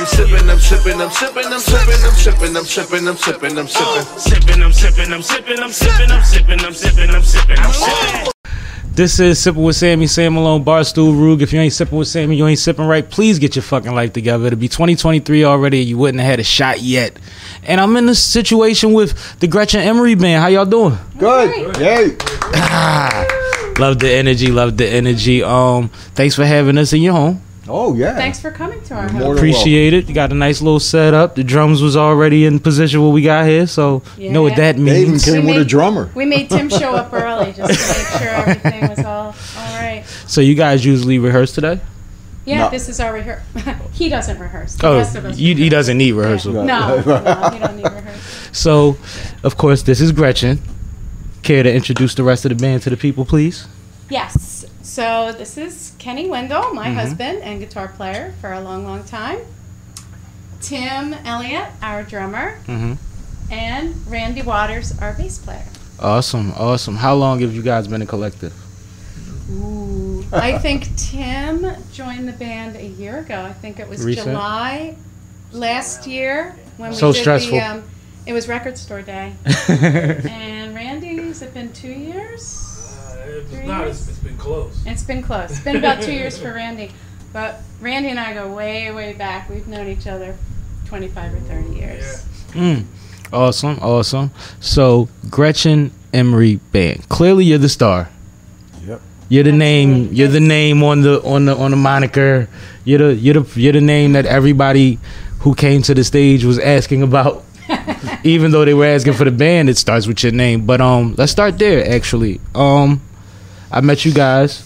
I'm sipping, I'm sipping, I'm sipping, I'm sipping, I'm sipping, I'm sipping, I'm sipping, I'm sipping. Sipping, I'm sipping, I'm sipping, I'm sipping, I'm sipping, I'm sipping, I'm sipping, I'm sipping. This is Sipping with Sammy, Sam Malone, Barstool Rug. If you ain't sipping with Sammy, you ain't sipping right. Please get your fucking life together. It'll be 2023 already. You wouldn't have had a shot yet. And I'm in this situation with the Gretchen Emery band. How y'all doing? Good. Yay. Love the energy. Love the energy. Um, thanks for having us in your home. Oh yeah. Thanks for coming to our You're home. more than Appreciate it. You got a nice little setup. The drums was already in position when we got here, so you know what Yeah. that They even means. came We with a drummer. We made Tim show up early just to make sure everything was all all right. So you guys usually rehearse today? Yeah, No. this is our rehearsal. he doesn't rehearse. The Oh, rest of us. you, he doesn't need rehearsal. No, no, you don't need rehearsal. So, of course, this is Gretchen. Care to introduce the rest of the band to the people, please? Yes. So this is Kenny Wendell, my Mm-hmm. husband and guitar player for a long, long time. Tim Elliott, our drummer, Mhm. and Randy Waters, our bass player. Awesome, awesome. How long have you guys been a collective? Ooh. I think Tim joined the band a year ago. I think it was Recent? July last year when we So did stressful. the. Um, it was record store day. and Randy, has it been two years? It's not, it's, it's been close. It's been close. It's been about two years for Randy. But Randy and I go way, way back. We've known each other 25 or 30 years. Mm. Awesome, awesome. So, Gretchen Emery Band. Clearly, you're the star. Yep. You're the name. You're the name on the on the on the moniker. You're the you're the you're the name that everybody who came to the stage was asking about. Even though they were asking for the band, it starts with your name. But um, let's start there. Actually, um, I met you guys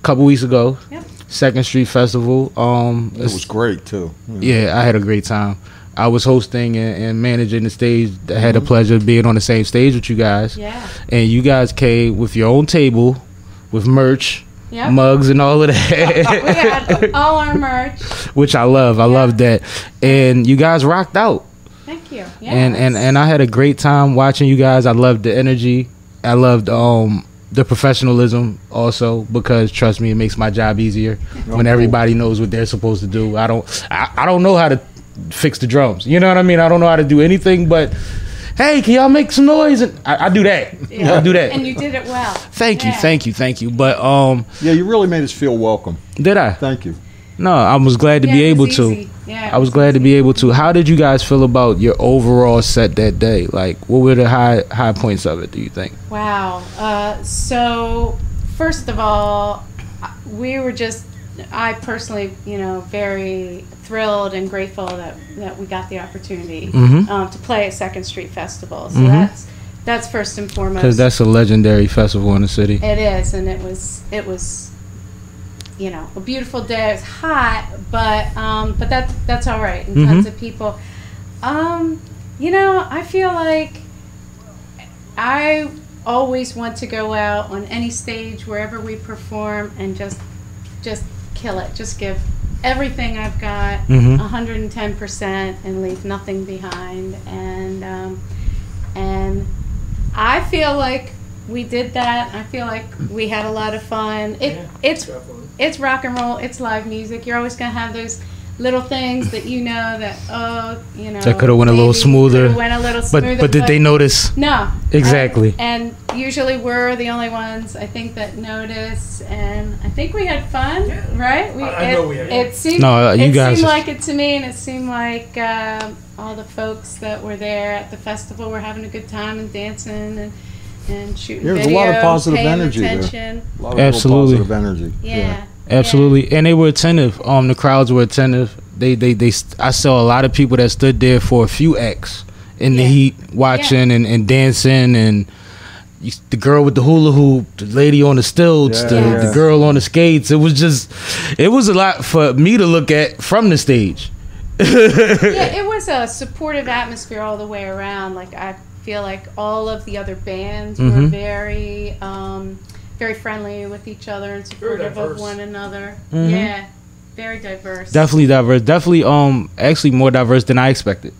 a couple weeks ago. Yep. Second Street Festival. Um, It was great too. yeah, I had a great time. I was hosting and, and managing the stage. I had the pleasure of being on the same stage with you guys. Yeah. And you guys came with your own table, with merch, Yep. mugs, and all of that. we had all our merch. which I love. I Yeah. love that. And you guys rocked out. Thank you. Yeah. And, and and I had a great time watching you guys. I loved the energy. I loved um the professionalism also because trust me, it makes my job easier when everybody knows what they're supposed to do. I don't I, I don't know how to fix the drums. You know what I mean? I don't know how to do anything but hey, can y'all make some noise? And I, I do that. Yeah. I do that. And you did it well. thank you, thank you, thank you. But um, Yeah, you really made us feel welcome. did I? Thank you. No, I was glad to Yeah, be able to. easy. Yeah, I was was glad to be able to. How did you guys feel about your overall set that day? Like, what were the high high points of it? Do you think? Wow. Uh, so, first of all, we were just, I personally, you know, very thrilled and grateful that, that we got the opportunity Mhm. um, to play at Second Street Festival. So Mhm. that's that's first and foremost. Because that's a legendary festival in the city. It is, and it was it was, you know, a beautiful day. It's hot, but um, but that that's all right. And tons Mhm. of people. Um, you know, I feel like I always want to go out on any stage wherever we perform and just just kill it. Just give everything I've got, Mhm. 110 percent, and leave nothing behind. And um, and I feel like we did that. I feel like we had a lot of fun. It it's it's rock and roll. It's live music. You're always gonna have those little things that you know that oh you know That coulda went a little smoother. Went a little But smoother. but did they notice? No. Exactly. And, and usually we're the only ones I think that notice, and I think we had fun, Yeah. right? We, I- I it, know we had It seemed. No, uh, you it guys- seemed like it to me, and it seemed like um, all the folks that were there at the festival were having a good time and dancing and and shooting There was a lot of positive paying energy there. A lot of Absolutely. positive energy. Yeah. Absolutely, and they were attentive. Um, the crowds were attentive. They, they, they. I saw a lot of people that stood there for a few acts in the heat, watching and, and dancing, and you, the girl with the hula hoop, the lady on the stilts, the, Yeah. the girl on the skates. It was just, it was a lot for me to look at from the stage. yeah, it was a supportive atmosphere all the way around. Like I feel like all of the other bands were Mhm. very, um, very friendly with each other and supportive of one another. Mhm. Yeah, very diverse. Definitely diverse. Definitely, um, actually more diverse than I expected.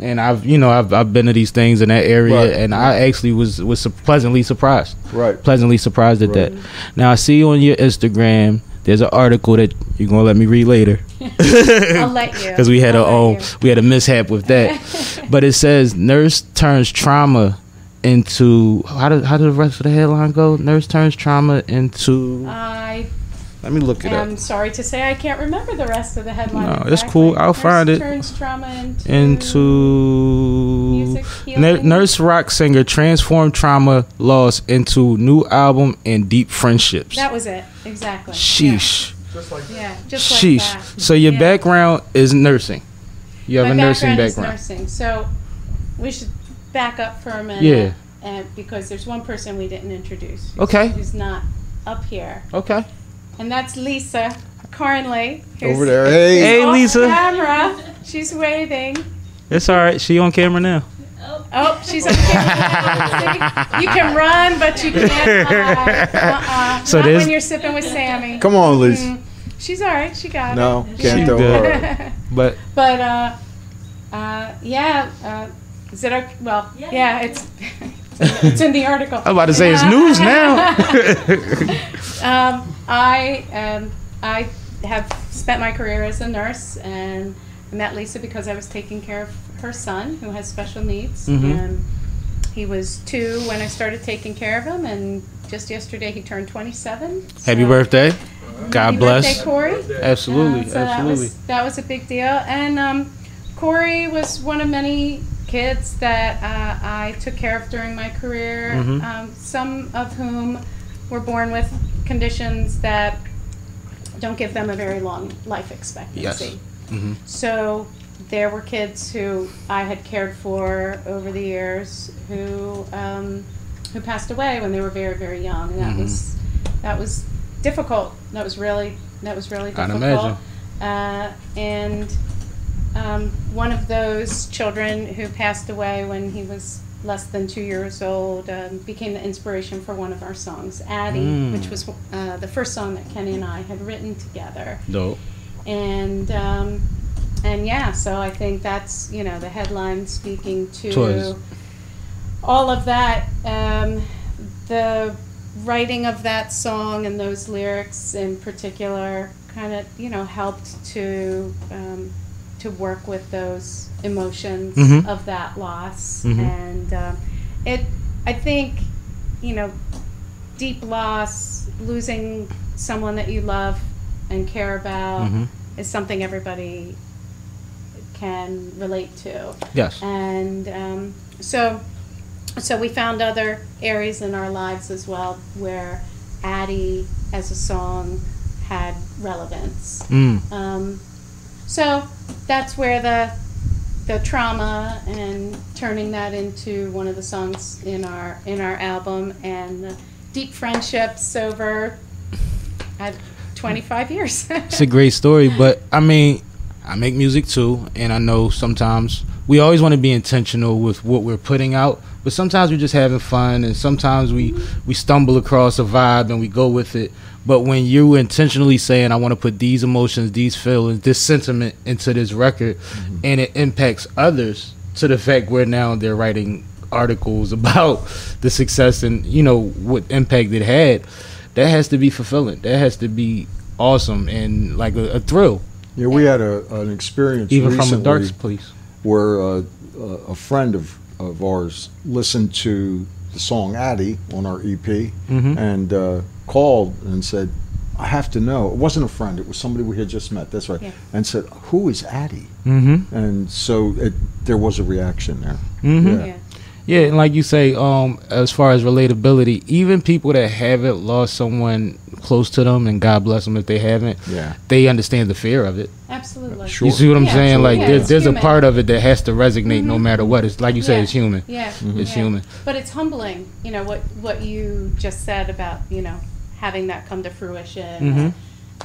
And I've, you know, I've, I've been to these things in that area, Right. and I actually was was su- pleasantly surprised. Right. Pleasantly surprised at Right. that. Now I see on your Instagram, there's an article that you're gonna let me read later. I'll let you. because we had a I'll oh let you. we had a mishap with that. but it says nurse turns trauma into how did how did the rest of the headline go? Nurse turns trauma into. I let me look it up. I'm sorry to say I can't remember the rest of the headline. No, it's cool. I'll Nurse find it. Turns trauma into. into Music Nur- nurse rock singer transformed trauma loss into new album and deep friendships. That was it. Exactly. Sheesh. Yeah, yeah just like Sheesh. that. So your Yeah. background is nursing. You have My a nursing background is background. nursing. So we should back up for a minute. Yeah. And because there's one person we didn't introduce. who's- Okay. Who's not up here, Okay. and that's Lisa Carnley. Over there. Hey. Hey, Lisa. Camera. She's waving. It's all right. She on camera now. Oh, she's on camera. You can run, but you can't hide. Uh-uh. So Not there's- when you're sipping with Sammy. Come on, Liz. Mm, She's all right. She got No, it. can't She throw good. her. But But uh, uh, yeah, uh, is it okay? Well, yeah, it's it's in the article. I'm about to say it's news now. Um, I um, I have spent my career as a nurse, and I met Lisa because I was taking care of her son who has special needs, Mhm. and he was two when I started taking care of him, and just yesterday he turned 27. Happy birthday. God Happy bless. birthday, Corey. Absolutely. Uh, so absolutely. That was, that was a big deal. And um, Corey was one of many kids that uh, I took care of during my career, Mhm. um, some of whom were born with conditions that don't give them a very long life expectancy. Mhm. So there were kids who I had cared for over the years who um, who passed away when they were very very young, and that Mhm. was that was difficult. That was really that was really I'd difficult. imagine. Uh, and um, one of those children who passed away when he was less than two years old um, became the inspiration for one of our songs, Addie, Mm. which was uh, the first song that Kenny and I had written together Dope. and um, and yeah, so I think that's you know the headline speaking to Towards- all of that. Um, the writing of that song and those lyrics in particular kind of you know helped to um, to work with those emotions Mhm. of that loss Mhm. and um, it I think you know deep loss losing someone that you love and care about Mhm. is something everybody can relate to Yes. and um, so so we found other areas in our lives as well where Addie as a song had relevance. Mm. Um, so that's where the the trauma and turning that into one of the songs in our in our album and the deep friendships over at 25 years. It's a great story, but I mean, I make music too, and I know sometimes we always want to be intentional with what we're putting out, but sometimes we're just having fun, and sometimes we we stumble across a vibe and we go with it. But when you intentionally saying, "I want to put these emotions, these feelings, this sentiment into this record," and it impacts others to the fact where now they're writing articles about the success and you know what impact it had, that has to be fulfilling. That has to be awesome and like a, a thrill, Yeah, we had a, an experience even from a dark place. where uh, a friend of, of ours listened to the song Addie on our EP Mhm. and uh, called and said, I have to know. It wasn't a friend, it was somebody we had just met. That's right. Yeah. And said, Who is Addie? Mm-hmm. And so it, there was a reaction there. Mm-hmm. Yeah. yeah. Yeah, and like you say, um, as far as relatability, even people that haven't lost someone close to them, and God bless them if they haven't, Yeah. they understand the fear of it. Absolutely. Sure. You see what I'm Yeah, saying? sure. Like Yeah, there's it's there's a part of it that has to resonate no Mhm. matter what. It's like you say, it's human. Yeah. It's yeah. human. But it's humbling, you know, what, what you just said about, you know, having that come to fruition, Mhm.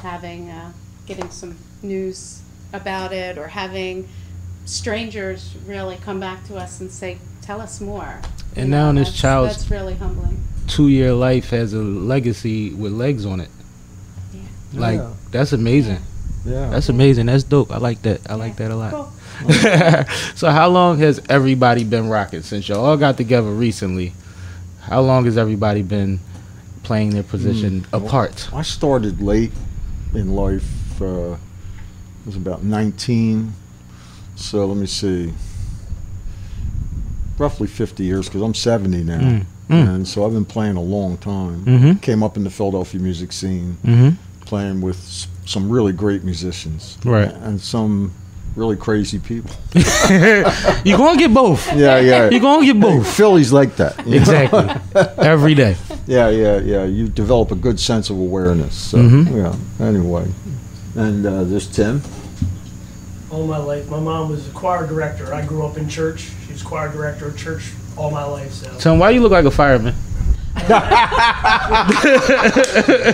having, uh, getting some news about it, or having strangers really come back to us and say, tell us more. You And know, now this that's- child's- That's really humbling. Two year life has a legacy with legs on it. Yeah. Like Yeah. that's amazing. Yeah. That's amazing. That's dope. I like that. I like that a lot. Cool. so how long has everybody been rocking since y'all all got together recently? How long has everybody been playing their position Mm. apart? I started late in life, uh, was about 19. So let me see. Roughly 50 years because I'm 70 now. Mm, mm. And so I've been playing a long time. Mhm. Came up in the Philadelphia music scene, Mm-hmm. playing with some really great musicians. Right. And some really crazy people. You're gonna get both. Yeah, yeah. You gonna get both. Philly's like that. Exactly. Every day. Yeah, yeah, yeah. You develop a good sense of awareness. So, Mhm. yeah. Anyway, and uh, there's Tim. all my life. My mom was a choir director. I grew up in church. She was choir director of church all my life. So Tim, why you look like a fireman?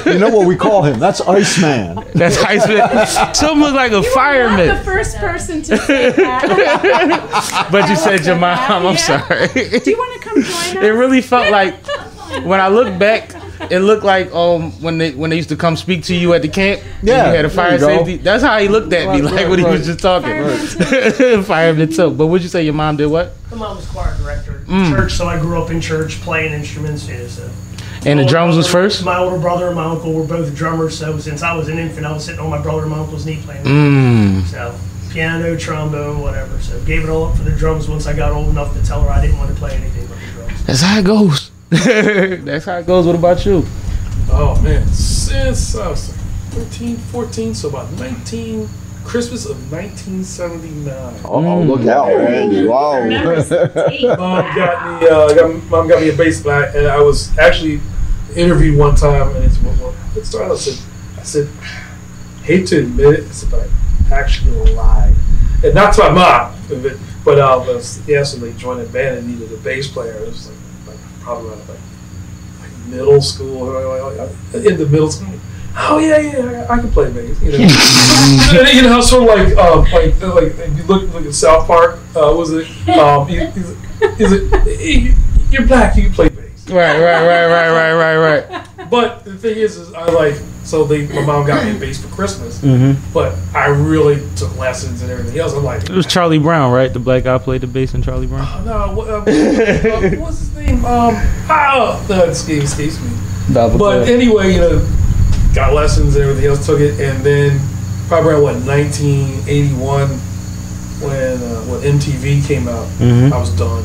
You know what we call him? That's Iceman. That's Iceman. Tim look like a you fireman. Not the first person to say that. But you I said your mom. that, I'm yeah. sorry. Do you want to come join us? It really felt like when I look back, it looked like um when they when they used to come speak to you at the camp. Yeah, you had a fire you go. safety. That's how he looked at me, Right, like right, when he right. was just talking. Fireman Fireman too. But would you say your mom did what? my mom was choir director Mm. church. So I grew up in church playing instruments. Yeah, so. And the My drums was first. My older brother and my uncle were both drummers. So since I was an infant, I was sitting on my brother and my uncle's knee playing. Mm. So piano, trombone, whatever. So gave it all up for the drums once I got old enough to tell her I didn't want to play anything but the drums. That's how it goes. That's how it goes. What about you? Oh man, since I was 13, 14, so about 19, Christmas of 1979. Oh, look out, Randy. Wow. Mom got me, uh, got, mom got me a bass, and I, and I was actually interviewed one time, and it's well, well, it started. I said, I said, hate to admit it, I said, but I actually lied, and not to my mom, but but uh, I was, yeah, so they joined a band and needed a bass player. It was like, like probably like, like middle school, or like, like, in the middle school. Oh yeah, yeah, I, I can play bass. You know, you know, sort of like, um, like, like if you look, look at South Park. Uh, was it? Um, is, is it? You're black. You can play bass. Right, right, right, right, right, right, right. But the thing is, is I like so they my mom got me a bass for Christmas, Mm-hmm. but I really took lessons and everything else. I'm like, It was Charlie Brown, right? The black guy played the bass in Charlie Brown. oh, no, what, uh, uh, what's his name? Um, oh, no, it escapes, escapes me. But anyway, you know, got lessons and everything else, took it, and then probably around what 1981 when uh, when MTV came out, Mhm. I was done.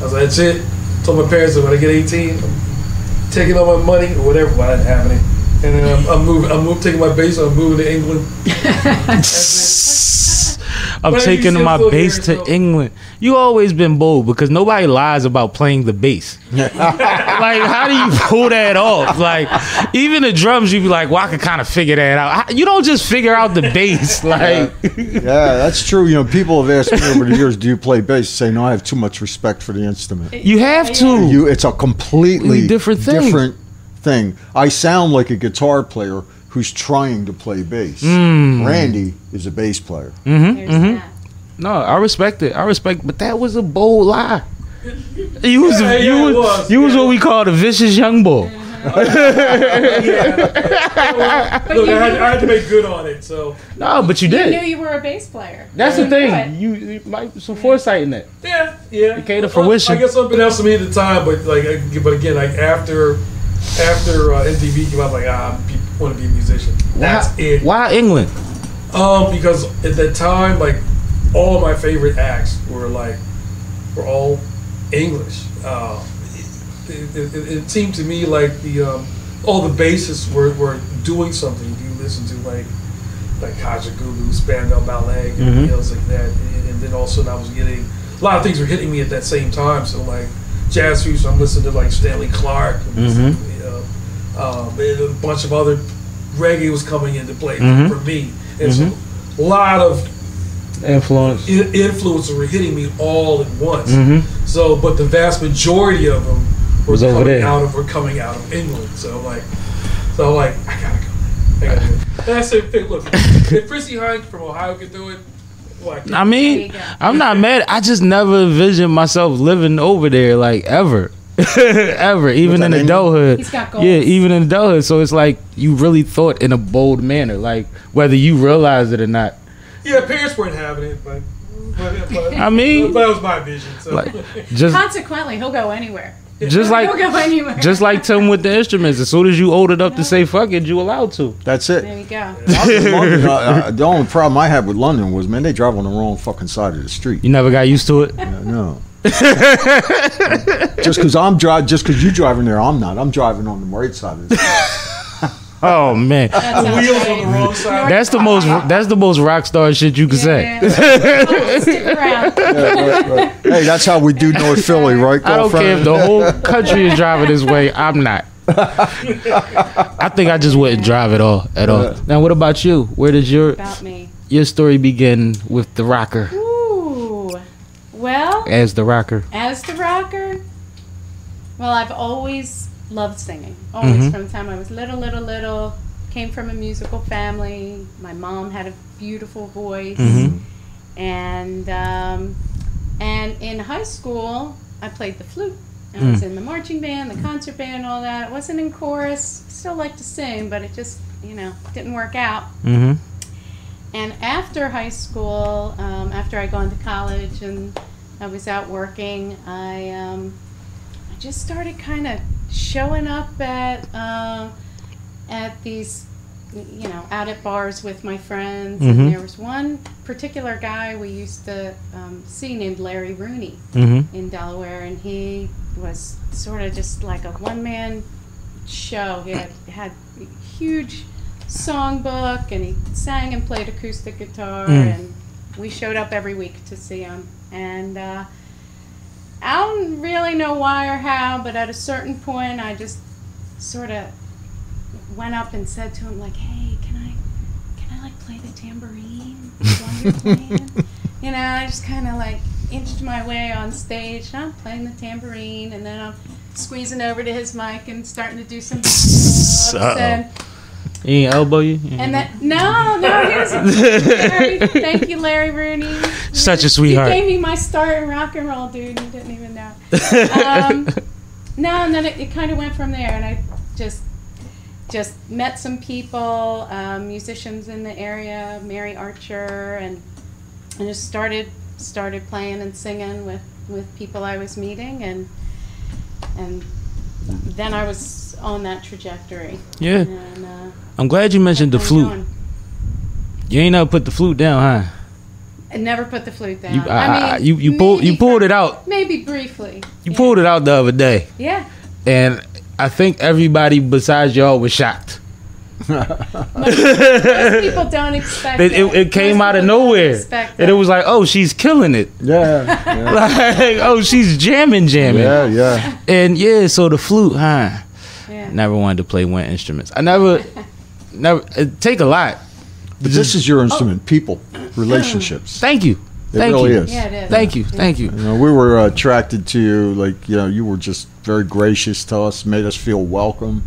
I was like, that's it. Told my parents that when I get 18, I'm taking all my money or whatever. Well, I didn't have any. And then I'm, I'm moving. I'm moving, taking my bass. I'm moving to England. I'm But taking my bass to so- England. You always been bold because nobody lies about playing the bass. like, how do you pull that off? Like, even the drums, you'd be like, well, I can kind of figure that out. You don't just figure out the bass. Like, Yeah, that's true. You know, people have asked me over the years, "Do you play bass?" Say, no, I have too much respect for the instrument. you have to. You, it's a completely Different thing. different thing. I sound like a guitar player who's trying to play bass. Mm. Randy is a bass player. Mm-hmm, mm-hmm. No, I respect it. I respect, but that was a bold lie. You was, Yeah, you yeah, was, was, you was yeah. what we call the vicious young bull. Look, I had, I had to make good on it. So No, but you did. You knew you were a bass player. That's the thing. knew You, you might some foresight in that. yeah, yeah. It came to Well, fruition. I guess something else to me at the time, but like, but again, like after after uh, MTV came out, like ah, I want to be a musician. That's why, it. Why England? Um, because at that time, like all of my favorite acts were like were all English. Uh, it, it, it, it seemed to me like the um, all the bassists were, were doing something. If you listen to like like Kajagoogoo, Spandau Ballet, and Mhm. everything else like that, and, and then also I was getting a lot of things were hitting me at that same time. So like jazz fusion, I'm listening to like Stanley Clarke, and listening to, um, and a bunch of other reggae was coming into play Mhm. for me, and so a lot of Influence. i- influences were hitting me all at once. Mm-hmm. So, but the vast majority of them were Was over coming there. out of were coming out of England. So like, so like, I gotta go. I gotta go. And I hey, look, if Chrissie Hynde from Ohio can do it, why can't I mean. I'm not mad. I just never envisioned myself living over there, like ever, ever, even in England? adulthood. He's got goals. Yeah, even in adulthood. So it's like you really thought in a bold manner, like whether you realize it or not. Yeah, parents weren't having it, but. but, but I mean- but that was my vision. So Like, Just Consequently, he'll go anywhere. Just Don't like go anywhere. just like Tim with the instruments. As soon as you old enough to say fuck it, you allowed to. That's it. there you go. London, uh, uh, the only problem I had with London was, man, they drive on the wrong fucking side of the street. You never got used to it. No. just because I'm driving, just because you're driving there, I'm not. I'm driving on the right side of the. Oh man, That sounds Wheels on the wrong side. that's the most that's the most rock star shit you can say. Yeah. Well, Stick around. hey, that's how we do North Philly, right? I don't care if the whole country is driving this way. I'm not. I think I just wouldn't drive at all. At all. Now, what about you? Where does your About me. your story begin with the rocker? Ooh. Well, As the rocker. as the rocker, well, I've always loved singing. Always Mhm. from the time I was little, little, little. Came from a musical family. My mom had a beautiful voice, Mhm. and um, and in high school, I played the flute. I was in the marching band, the concert band, all that. I wasn't in chorus. Still like to sing, but it just you know didn't work out. Mm-hmm. And after high school, um, after I gone to college and I was out working, I um, I just started kind of showing up at uh, at these, you know, out at bars with my friends. Mhm. And there was one particular guy we used to um, see named Larry Rooney Mm-hmm. in Delaware, and he was sort of just like a one man show. He had, had a huge songbook, and he sang and played acoustic guitar, Mm. and we showed up every week to see him. And uh, I don't really know why or how, but at a certain point, I just sort of went up and said to him, like, "Hey, can I, can I like play the tambourine while you're playing?" you know, I just kind of like inched my way on stage. And I'm playing the tambourine, and then I'm squeezing over to his mic and starting to do some. Uh-oh. And, He elbow you? and then no, no, he was Larry, thank you, Larry Rooney. Such a sweetheart. He gave me my start in rock and roll, dude. You didn't even know. Um, no, and then it, it kind of went from there, and I just just met some people, um, musicians in the area, Mary Archer, and and just started started playing and singing with with people I was meeting, and and then I was on that trajectory. yeah. And, uh, I'm glad you mentioned the flute. You ain't never put the flute down, huh? I never put the flute down. You, I I, mean, you, you pulled you pulled it out. Maybe briefly. You pulled it out the other day, Yeah. and I think everybody besides y'all was shocked. Most people don't expect It, it. it, it came Most out of nowhere, and it was like, oh, she's killing it. Yeah, yeah, Like, oh, she's jamming, jamming. yeah, yeah. And yeah, so the flute, huh? Yeah. Never wanted to play wind instruments. I never, never. It take a lot. But this is your instrument, people, relationships. Thank you. It Thank really you. is. Yeah, it is. Thank you. Thank you. You know, we were uh, attracted to you, like you know, you were just very gracious to us, made us feel welcome.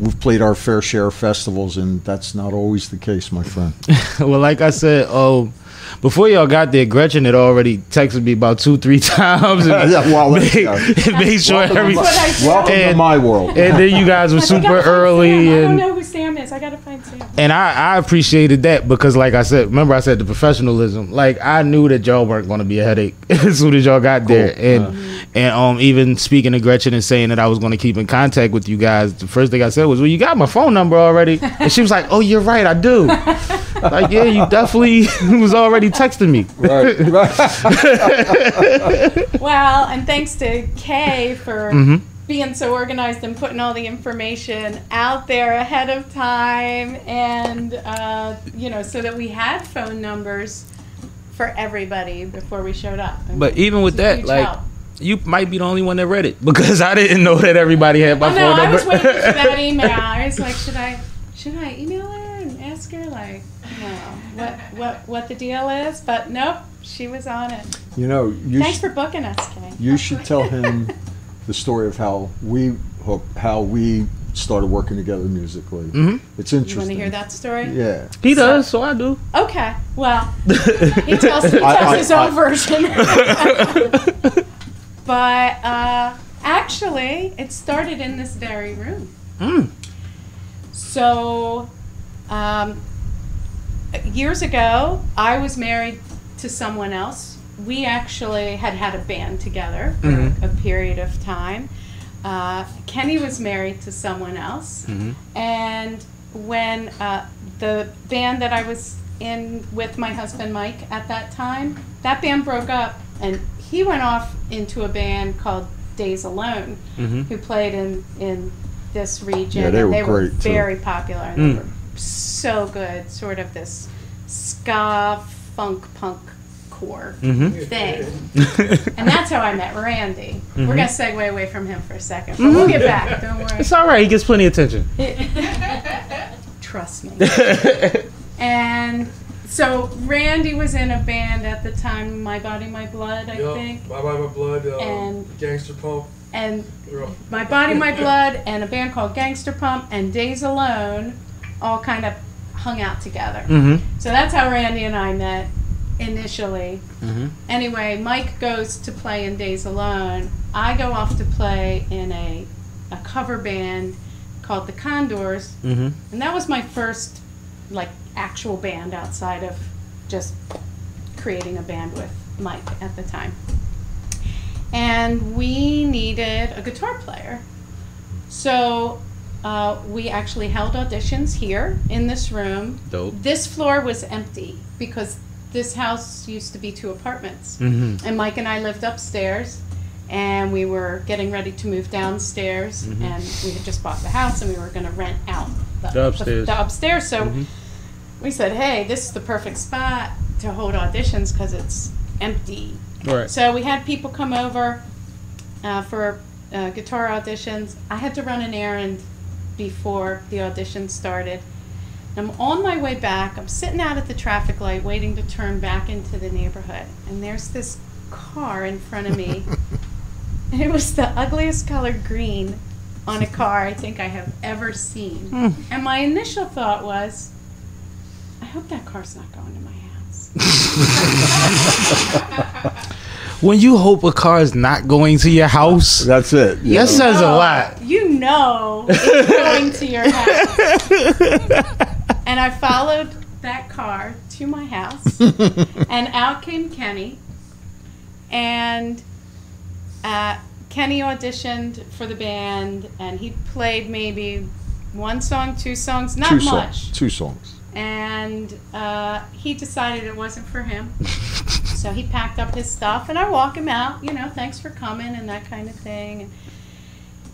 We've played our fair share of festivals, and that's not always the case, my friend. well, like I said, oh, before y'all got there, Gretchen had already texted me about two, three times and Yeah, well, made, yeah. made sure Welcome to every. my- That's what I said. Welcome to my world. And then you guys were super early, Sam. I don't know who Sam is. I gotta find Sam. and I, I appreciated that because, like I said, remember I said the professionalism. Like I knew that y'all weren't going to be a headache as soon as y'all got there, and and um even speaking to Gretchen and saying that I was going to keep in contact with you guys. The first thing I said was, "Well, you got my phone number already," and she was like, "Oh, you're right, I do." Like, yeah, you definitely was already texting me. right, right. Well, and thanks to Kay for Mhm. being so organized and putting all the information out there ahead of time, and uh, you know, so that we had phone numbers for everybody before we showed up. I But mean, even with that, like, help. you might be the only one that read it because I didn't know that everybody had my Oh, no, phone I was waiting for that email. I was like, should I, should I email her and ask her like, you know, what, what, what the deal is? But nope, she was on it. You know, you Thanks sh- for booking us, Kay. you should tell him the story of how we hook, how we started working together musically. Mhm. It's interesting. You want to hear that story? Yeah. he does, so I do. Okay. Well, he tells, he tells I- I- his own I- version. but uh, actually, it started in this very room. Mm. So, um, years ago, I was married to someone else. We actually had had a band together for Mhm. a period of time. uh, Kenny was married to someone else, Mhm. and when uh, the band that I was in with my husband Mike at that time, that band broke up, and he went off into a band called Days Alone, Mhm. who played in in this region. Yeah, they and were they were great, too. very popular, and Mm. they were so good. Sort of this ska funk punk core Mhm. thing. And that's how I met Randy. We're going to segue away from him for a second, but we'll get back. Don't worry. It's all right. He gets plenty of attention. Trust me. and so Randy was in a band at the time, My Body, My Blood, I Yup, think. My Body, My Blood, uh, And- Gangster Pump. And My Body, My Blood, and a band called Gangster Pump and Days Alone all kind of hung out together. Mm-hmm. So that's how Randy and I met initially. Mm-hmm. Anyway, Mike goes to play in Days Alone. I go off to play in a, a cover band called the Condors. Mm-hmm. And that was my first, like, actual band outside of just creating a band with Mike at the time. And we needed a guitar player. So uh, we actually held auditions here in this room. Dope. This floor was empty because this house used to be two apartments. Mm-hmm. And Mike and I lived upstairs, and we were getting ready to move downstairs, Mhm. and we had just bought the house, and we were going to rent out the, The upstairs. The, upstairs. So Mhm. we said, "Hey, this is the perfect spot to hold auditions because it's empty." Right. So we had people come over uh, for uh, guitar auditions. I had to run an errand before the audition started. I'm on my way back. I'm sitting out at the traffic light waiting to turn back into the neighborhood. And there's this car in front of me. and it was the ugliest colored green on a car I think I have ever seen. Hmm. And my initial thought was, I hope that car's not going to my house. When you hope a car is not going to your house, That's it. you that know. says a Oh, lot. You know it's going to your house. and I followed that car to my house, and out came Kenny. And uh, Kenny auditioned for the band, and he played maybe one song, two songs, not two much. songs. Two songs. And uh, he decided it wasn't for him. so he packed up his stuff, and I walk him out, you know, thanks for coming and that kind of thing. And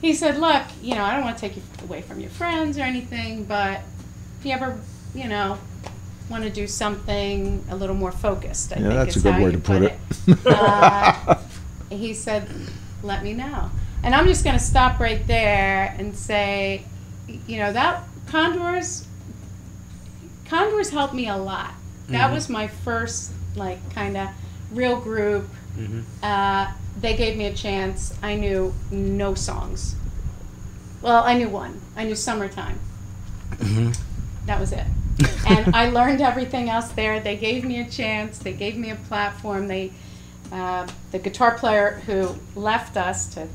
he said, Look, you know, I don't want to take you away from your friends or anything, but if you ever, you know, want to do something a little more focused, I Yeah, think that's a good way to put it. Uh, he said, "Let me know." And I'm just going to stop right there and say, you know, that Condors, Condors helped me a lot. That Mhm. was my first, like, kind of real group. Mhm. Uh, they gave me a chance. I knew no songs. Well, I knew one. I knew "Summertime." Mhm. That was it. and I learned everything else there. They gave me a chance. They gave me a platform. They, uh, the guitar player who left us to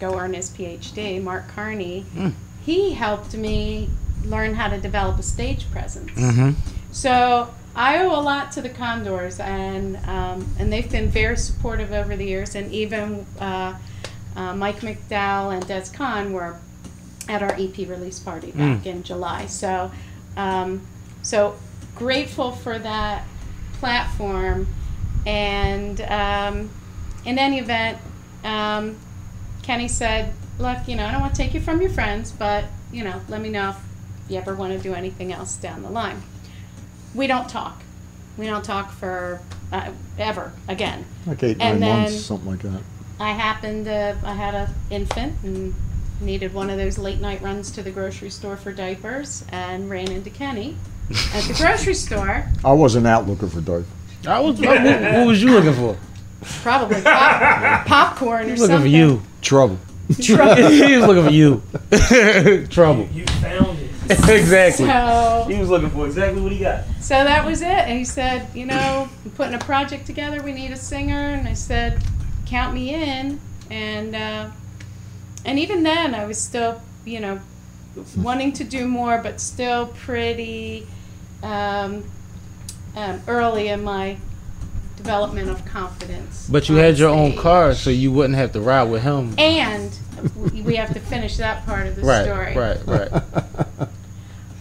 go earn his PhD, Mark Carney, Mm. he helped me learn how to develop a stage presence. Mm-hmm. So I owe a lot to the Condors, and um, and they've been very supportive over the years. And even uh, uh, Mike McDowell and Des Khan were at our EP release party back in July. So um, so grateful for that platform. And um, in any event, um, Kenny said, "Look, you know, I don't want to take you from your friends, but you know, let me know if you ever want to do anything else down the line." We don't talk. We don't talk for uh, ever again. Like eight, And nine months, something like that. I happened to, I had a infant and needed one of those late night runs to the grocery store for diapers and ran into Kenny at the grocery store. I wasn't out looking for dope. I was. What, what was you looking for? Probably pop, popcorn or He was looking for you. Trouble. he was looking for you. Trouble. You found it. exactly. So, He was looking for exactly what he got. so that was it. And he said, you know, I'm putting a project together. We need a singer. And I said, count me in. And uh, and even then, I was still, you know, wanting to do more, but still pretty um, um, early in my development of confidence. But you on had your own car, so you wouldn't have to ride with him. And we- we have to finish that part of the Right, story. right, right.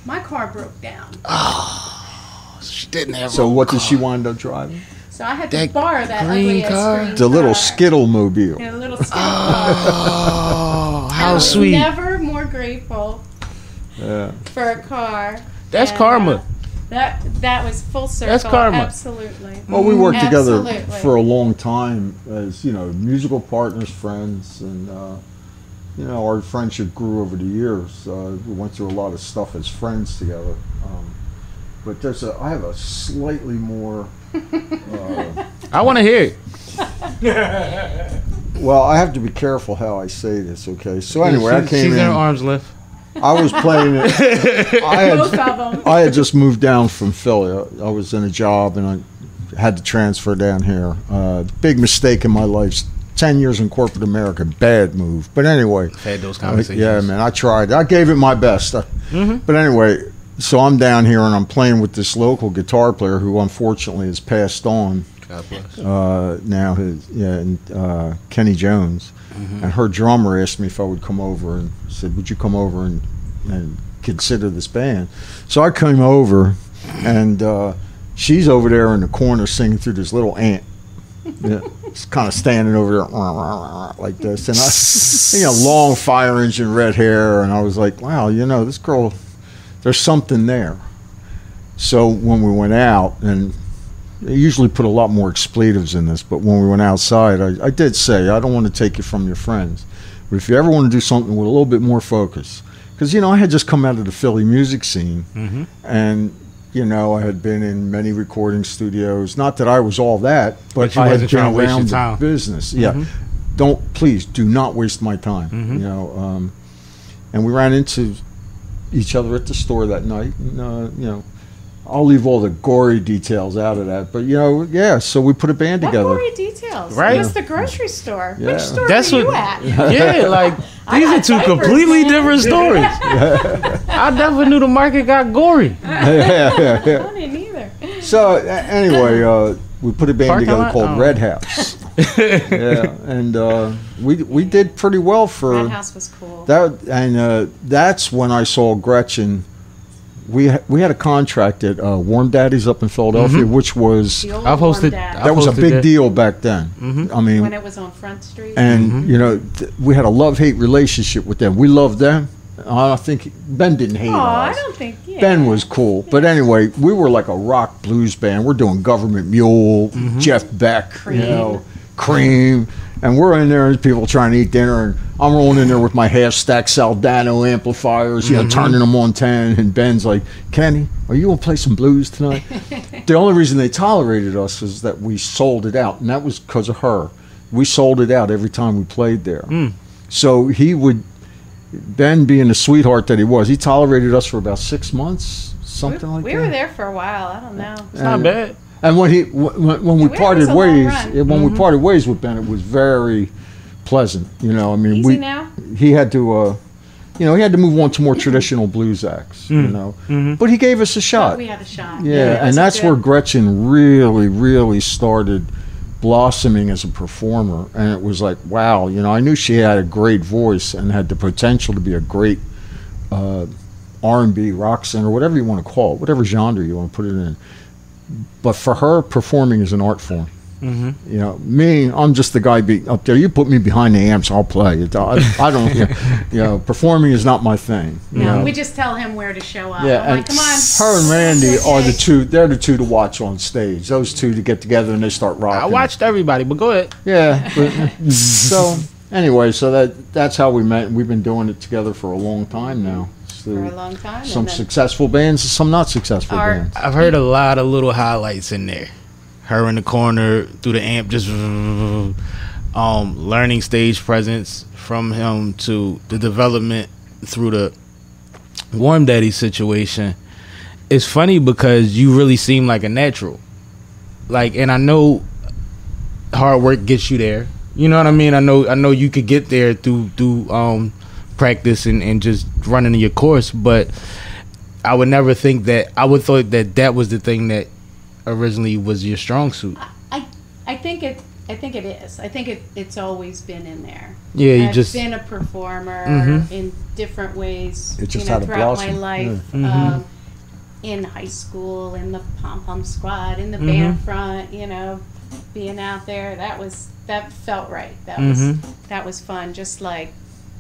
My car broke down, Oh, she didn't have. So a what did she car. wind up driving? so I had to borrow that green ugly car? ass green The little. Skittle mobile. Yeah, a little skittle car. Oh, I how was sweet! Never more grateful Yeah. for a car. That's And, karma. uh, that that was full circle. That's karma. Absolutely. Well, we worked together for a long time as you know musical partners, friends, and uh, you know our friendship grew over the years. Uh, we went through a lot of stuff as friends together. Um, but there's a I have a slightly more. Uh, I want to hear well, I have to be careful how I say this. Okay, so anyway, I She's- came she's in. in arms length. I was playing it. I Both had of them. I had just moved down from Philly. I, I was in a job and I had to transfer down here. Uh, big mistake in my life. Ten years in corporate America, bad move. But anyway, Had those uh, conversations. yeah, man, I tried. I gave it my best. Uh, Mm-hmm. But anyway, so I'm down here and I'm playing with this local guitar player who unfortunately has passed on God bless. uh, now. His yeah, and, uh, Kenny Jones, Mm-hmm. and her drummer asked me if I would come over and said, "Would you come over and and consider this band?" So I came over, and uh, she's over there in the corner singing through this little ant. Yeah, it's kind of standing over there like this, and I, you know, long fire engine, red hair, and I was like, "Wow, you know, this girl, there's something there." So when we went out, and they usually put a lot more expletives in this, but when we went outside, I, I did say, I don't want to take you from your friends. But if you ever want to do something with a little bit more focus, because, you know, I had just come out of the Philly music scene, Mm-hmm. and, you know, I had been in many recording studios. Not that I was all that, but, But you had been trying to waste your around the business. Yeah. Mhm. Don't, please, do not waste my time. Mhm. You know, um, and we ran into each other at the store that night, and, uh, you know, I'll leave all the gory details out of that, but you know, yeah. So we put a band What together. gory details? Right. It was the grocery store. Yeah. Which store That's were you what- at? Yeah, like these are two completely man. different stories. I never knew the market got gory. yeah, yeah, yeah. I didn't either. So a- anyway, uh, we put a band Parking together lot? called Oh. Red House. yeah, and uh, we we did pretty well for Red House was cool. that, and uh, that's when I saw Gretchen. We ha- we had a contract at uh, Warm Daddies up in Philadelphia, Mm-hmm. which was I've Warm hosted- Dad, I've that was a big that. deal back then. Mhm. I mean, when it was on Front Street. and Mm-hmm. you know th- we had a love hate relationship with them. We loved them. I think Ben didn't hate us. oh, I don't think. Yeah. Ben was cool, but anyway, we were like a rock blues band. We're doing Government Mule, Mm-hmm. Jeff Beck, Cream. you know, Cream, and we're in there and people trying to eat dinner, and I'm rolling in there with my half stack Soldano amplifiers, Mm-hmm. you know, turning them on ten, and Ben's like, "Kenny, are you gonna play some blues tonight?" the only reason they tolerated us is that we sold it out, and that was because of her. We sold it out every time we played there. Mm. So he would, Ben being the sweetheart that he was, he tolerated us for about six months, something we, like we that. We were there for a while. I don't know. It's not bad. And when he when, when we It parted ways, run. Mm-hmm. when we parted ways with Ben, it was very pleasant. You know, I mean, Easy we now. he had to, uh, you know, he had to move on to more traditional blues acts. You know, Mhm. but he gave us a shot. We had a shot. Yeah, it and that's good. where Gretchen really, really started blossoming as a performer. And it was like, wow, you know, I knew she had a great voice and had the potential to be a great uh, R&B rock singer, whatever you want to call it, whatever genre you want to put it in. But for her, performing is an art form. Mm-hmm. You know, me, I'm just the guy be up there. You put me behind the amps, I'll play. I, I don't, you know, performing is not my thing. You No, know? we just tell him where to show up. Yeah, I'm and like, come on. her and Randy Okay. are the two. They're the two to watch on stage. Those two to get together and they start rocking. I watched everybody, but go ahead. Yeah. But, so anyway, so that that's how we met. We've been doing it together for a long time now. So for a long time. some and successful bands, some not successful Our- bands. I've heard a lot of little highlights in there. Her in the corner through the amp, just um, learning stage presence from him to the development through the Warm Daddy situation. It's funny because you really seem like a natural. Like, and I know hard work gets you there. You know what I mean? I know I know you could get there through through um, practice and, and just running your course, but I would never think that I would thought that that was the thing that originally was your strong suit. I, I think it I think it is. I think it, it's always been in there. Yeah, you I've just been a performer Mhm. in different ways. It just you know, had throughout my life. Yeah. Mhm. Um, in high school, in the pom pom squad, in the Mhm. band front, you know, being out there. That was that felt right. That was that was fun. Just like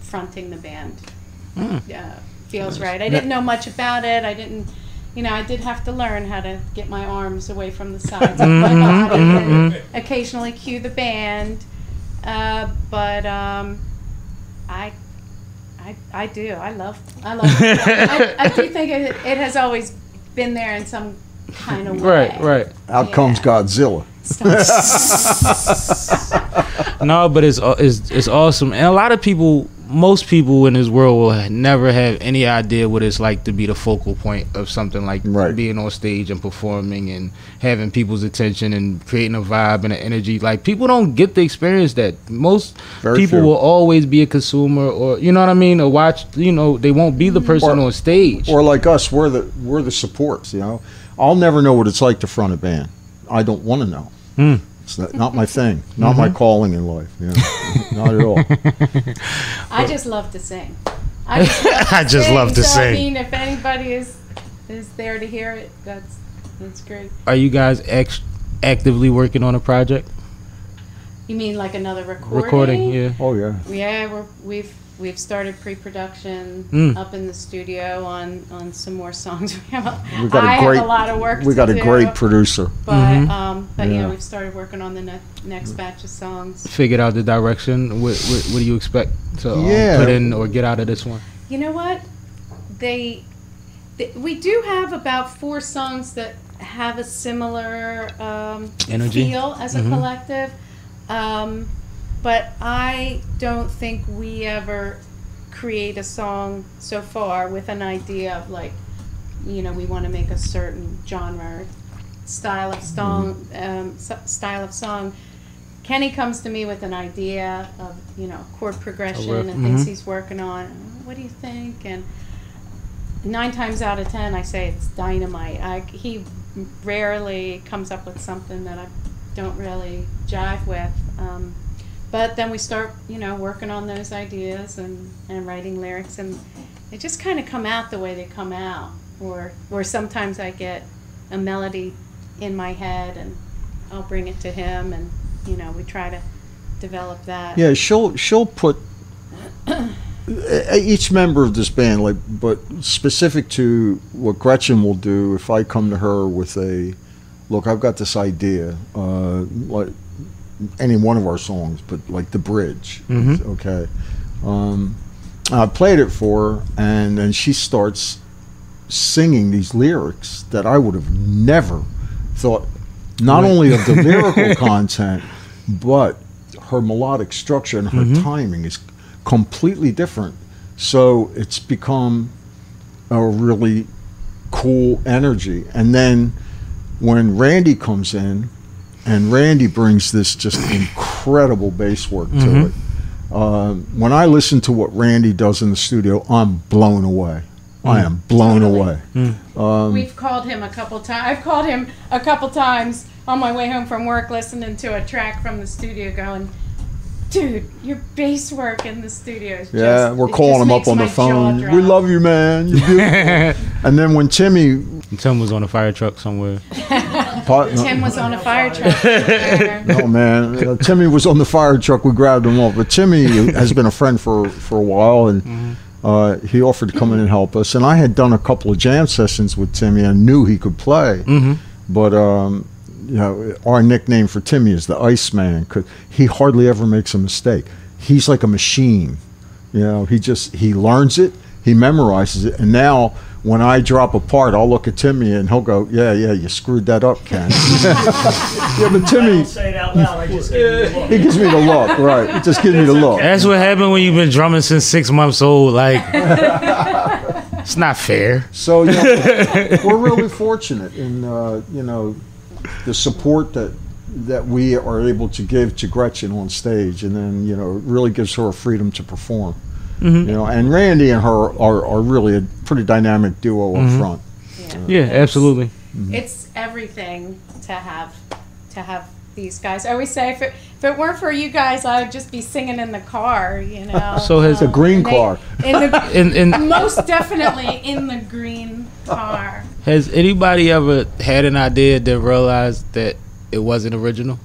fronting the band. Mm. Yeah, feels right. I didn't know much about it. I didn't. You know, I did have to learn how to get my arms away from the sides of my Mhm, body and mhm. occasionally cue the band. Uh, but um, I, I, I do. I love. I love. I, I do think it, it has always been there in some kind of way. right, right. Out comes Godzilla. No, but it's uh, it's it's awesome, and a lot of people, most people in this world will never have any idea what it's like to be the focal point of something like Right. being on stage and performing and having people's attention and creating a vibe and an energy. Like people don't get the experience that most Very people few. will always be a consumer, or you know what I mean, or watch. You know, they won't be the person Or- on stage. Or like us, we're the we're the supports. You know, I'll never know what it's like to front a band. I don't want to know. Mm. It's not, not my thing. Not my mm-hmm. calling in life. You know? not at all. I just love to sing. I just love to, I just sing, love to so, I mean, if anybody is is there to hear it, that's that's great. Are you guys ex- actively working on a project? You mean like another recording? Recording, yeah. Oh yeah. Yeah, we're, we've we've started pre-production Mm. up in the studio on on some more songs. We have a, We got a I great- have a lot of work. We to got a do, great producer. But Mhm. um, but yeah. Yeah. we've started working on the ne- next batch of songs. Figured out the direction. What, what, what do you expect to um, Yeah. put in or get out of this one? You know what? They, they we do have about four songs that have a similar um, Energy? feel as a Mhm. collective. Um, but I don't think we ever create a song so far with an idea of like, you know, we want to make a certain genre, style of song, um, s- style of song. Kenny comes to me with an idea of, you know, chord progression and things mhm. he's working on. What do you think? And nine times out of ten, I say it's dynamite. I, he rarely comes up with something that I don't really jive with. Um, but then we start, you know, working on those ideas and, and writing lyrics, and they just kind of come out the way they come out. Or, or sometimes I get a melody in my head, and I'll bring it to him, and you know, we try to develop that. Yeah, she'll she'll put each member of this band, like, but specific to what Gretchen will do. If I come to her with a, look, I've got this idea, uh, like any one of our songs, but like the bridge, Mhm. okay. Um, I played it for her, and then she starts singing these lyrics that I would have never thought, not Right. only of the lyrical content, but her melodic structure and her Mhm. timing is completely different. So it's become a really cool energy. And then when Randy comes in, and Randy brings this just incredible bass work to Mhm. it. Um, when I listen to what Randy does in the studio, I'm blown away. I am blown Totally. away. Um, We've called him a couple times. I've called him a couple times on my way home from work, listening to a track from the studio, going, "Dude, your bass work in the studio is just." yeah, we're calling just him up makes on the my jaw phone. drop." We love you, man. And then when Timmy, Tim was on a fire truck somewhere. part- Tim was on a fire truck. Oh man, uh, Timmy was on the fire truck. We grabbed him off, but Timmy has been a friend for for a while, and uh, he offered to come in and help us. And I had done a couple of jam sessions with Timmy. and knew he could play, Mm-hmm. but um, you know, our nickname for Timmy is the Iceman because he hardly ever makes a mistake. He's like a machine. You know, he just he learns it, he memorizes it, and now. When I drop a part, I'll look at Timmy and he'll go, "Yeah, yeah, you screwed that up, Ken." yeah, but I Timmy, don't say it out loud. I just give you the look. he gives me the look, right? He just gives me the look. That's what happened when you've been drumming since six months old. Like, it's not fair. So yeah, we're really fortunate in uh, you know the support that that we are able to give to Gretchen on stage, and then you know it really gives her freedom to perform. Mhm. You know, and Randy and her are, are really a pretty dynamic duo up Mhm. front. Yeah, absolutely. It's everything to have to have these guys. I always say if it, if it weren't for you guys, I'd just be singing in the car, you know. So has- a green and they- car. In the, And and most definitely in the green car. has anybody ever had an idea that realized that it wasn't original?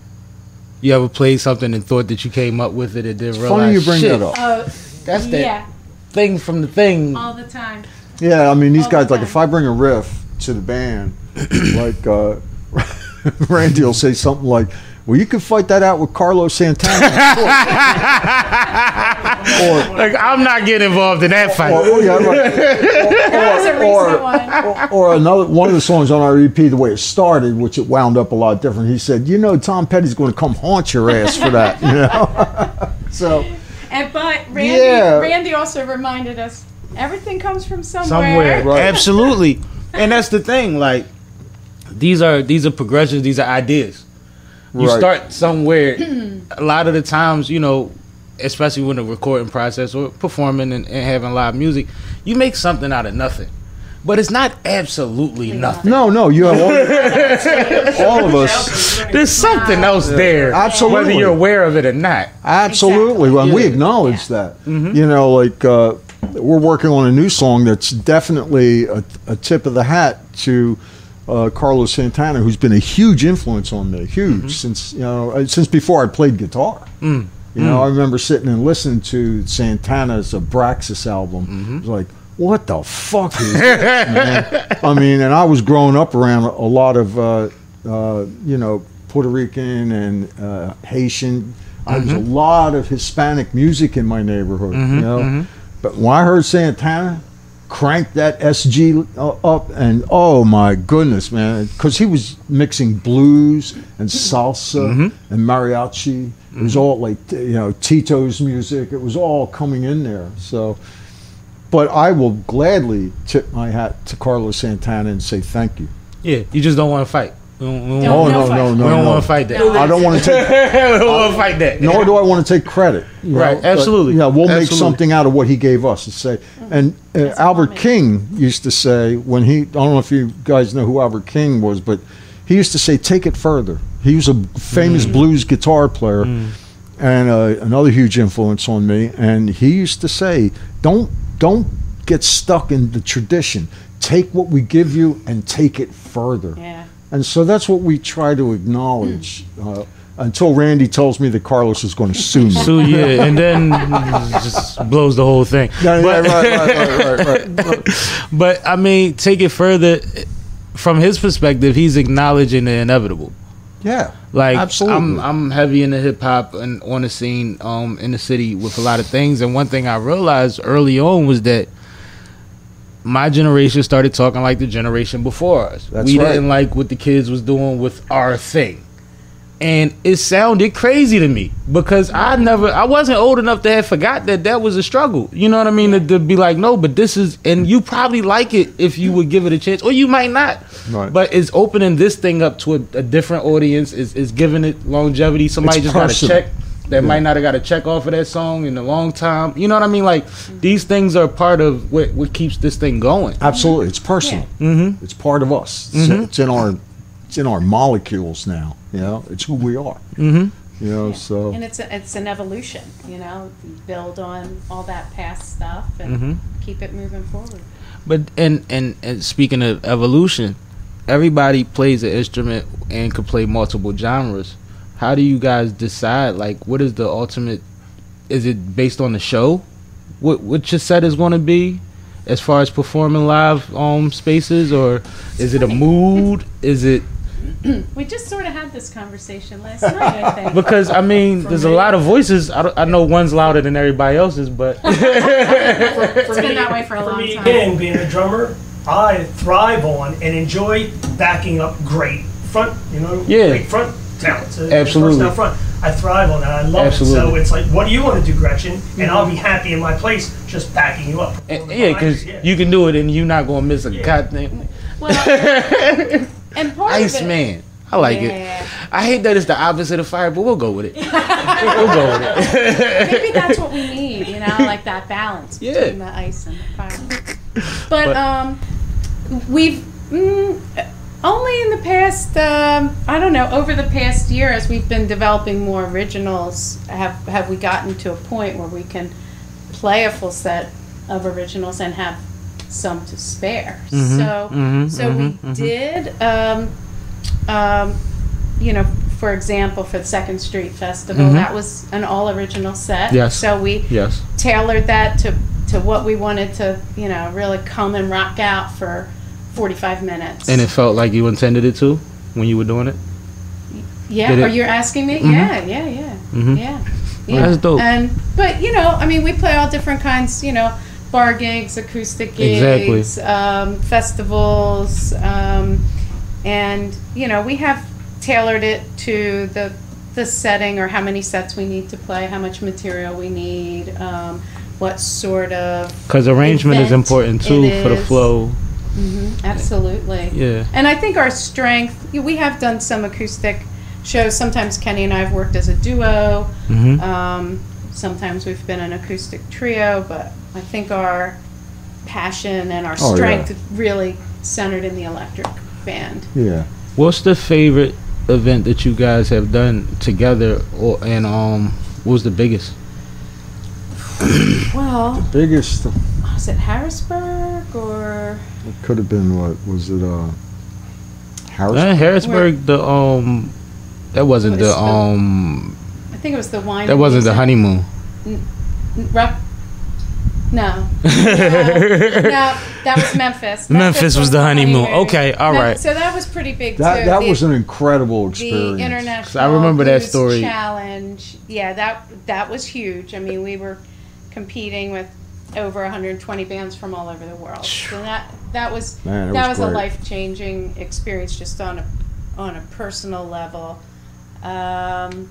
You ever played something and thought that you came up with it and didn't realize? Funny you bring shit, that up. Oh, That's that yeah, thing from the thing. all the time. Yeah, I mean these All guys the like if I bring a riff to the band, like uh, Randy will say something like, "Well, you can fight that out with Carlos Santana." or, Like I'm not getting involved in that fight. or, oh, yeah, right. That was a or- recent one. or another one of the songs on our EP, the way it started, which it wound up a lot different. He said, "You know, Tom Petty's going to come haunt your ass for that." You know, so And but Randy, Yeah. Randy also reminded us everything comes from somewhere. somewhere. Right. Absolutely. And that's the thing. Like these are these are progressions. These are ideas. You Right. start somewhere. a lot of the times, you know, especially when the recording process or performing and, and having live music, you make something out of nothing. But it's not absolutely nothing. no, no, you have all, all of us. There's something else there. Absolutely. Whether you're aware of it or not. Absolutely. Exactly. Well, we Yeah. acknowledge that. You know, like uh, we're working on a new song that's definitely a, a tip of the hat to uh, Carlos Santana, who's been a huge influence on me, huge since you know uh, since before I played guitar. You know, I remember sitting and listening to Santana's Abraxas album. It was like, what the fuck is this, man? I mean, and I was growing up around a lot of, uh, uh, you know, Puerto Rican and uh, Haitian. I was a lot of Hispanic music in my neighborhood, you know. But when I heard Santana crank that SG uh, up, and oh my goodness, man, because he was mixing blues and salsa and mariachi. It was all like you know Tito's music. It was all coming in there. So, but I will gladly tip my hat to Carlos Santana and say thank you. Yeah, you just don't want to fight. We don't, we don't, Don't- Oh want- no no, fight. no, we don't no. want to fight that. No. I don't want to take. we don't want to fight that. nor do I want to take credit. you know, Right, but, absolutely, Yeah, we'll make something out of what he gave us. and say, and uh, Albert. King used to say when he. I don't know if you guys know who Albert King was, but he used to say, "Take it further." He was a famous Mm. blues guitar player, and uh, another huge influence on me. And he used to say, "Don't don't get stuck in the tradition. Take what we give you and take it further." Yeah. And so that's what we try to acknowledge uh, until Randy tells me that Carlos is going to sue me. So yeah, and then just blows the whole thing. Yeah, yeah, But- right, right, right, right, right. But I mean, take it further. From his perspective, he's acknowledging the inevitable. Yeah, Like Absolutely. I'm, I'm heavy into hip hop and on the scene, um, in the city with a lot of things. And one thing I realized early on was that my generation started talking like the generation before us. That's we right. didn't like what the kids was doing with our thing. And it sounded crazy to me because I never, I wasn't old enough to have forgot that that was a struggle. You know what I mean? To, to be like, no, but this is, and you probably like it if you would give it a chance, or you might not. Right. But it's opening this thing up to a, a different audience. Is is giving it longevity. Somebody It's just got to personal. check that might not have got a check off of that song in a long time. You know what I mean? Like these things are part of what what keeps this thing going. absolutely. It's personal. Mm-hmm. It's part of us. It's, it's in our it's in our molecules now. You know, it's who we are. Mm-hmm. You know, Yeah. so And it's a, it's an evolution, you know, build on all that past stuff and Mhm. keep it moving forward. But and, and and speaking of evolution, everybody plays an instrument and could play multiple genres. How do you guys decide? Like, what is the ultimate? Is it based on the show? What what your set is going to be, as far as performing live um spaces, or is it a mood? Is it We just sort of had this conversation last night, I think. because I mean, there's a lot of voices. I, don't- I know one's louder than everybody else's, but It's been that way for a For long me, time. again, being a drummer, I thrive on and enjoy backing up great front, you know, Yeah. great front talents. Absolutely. First down front. I thrive on that. I love it. So it's like, what do you want to do, Gretchen? And I'll be mm-hmm. happy in my place just backing you up. And- yeah, because Yeah. you can do it and you're not gonna miss a Yeah. goddamn Well, and part of Ice it, Man. I like it. I hate that it's the opposite of fire, but we'll go with it. we'll go with it. Maybe that's what we need, you know, like that balance Yeah. between the ice and the fire. But, But- um, we've mm, Only in the past, um, I don't know, over the past year, as we've been developing more originals, have have we gotten to a point where we can play a full set of originals and have some to spare. so, mhm, so we did, um, um, you know, for example, for the Second Street Festival, that was an all original set. Yes. So we Yes. tailored that to to what we wanted to, you know, really come and rock out for 45 minutes. And it felt like you intended it to when you were doing it. Yeah, Did it- are you asking me? Mhm. Yeah, yeah, yeah, Mhm. yeah. Well, that's dope. And but you know, I mean, we play all different kinds. You know, bar gigs, acoustic Exactly. gigs, um, festivals, um, and you know, we have tailored it to the the setting or how many sets we need to play, how much material we need, um, what sort of. Because arrangement is important too for the flow. Absolutely. Yeah. And I think our strength, we have done some acoustic shows. Sometimes Kenny and I have worked as a duo. Mm-hmm. Um, sometimes we've been an acoustic trio, but I think our passion and our Oh, yeah. strength really centered in the electric band. Yeah. What's the favorite event that you guys have done together, or and um, what was the biggest? Well, Biggest was it Harrisburg or it could have been what was it? Uh, Harris. Uh, Harrisburg, the um, that wasn't What is the the- um, I think it was the wine. that wasn't the Music- honeymoon. Rock- No. no, that was Memphis. That Memphis was the honeymoon. Okay, all right. Mem- So that was pretty big That too. that The- was an incredible experience. the international. I remember that story. Challenge. Yeah, that that was huge. I mean, we were competing with over 120 bands from all over the world. So that that was Man, it that was was, a life changing experience just on a on a personal level. Um,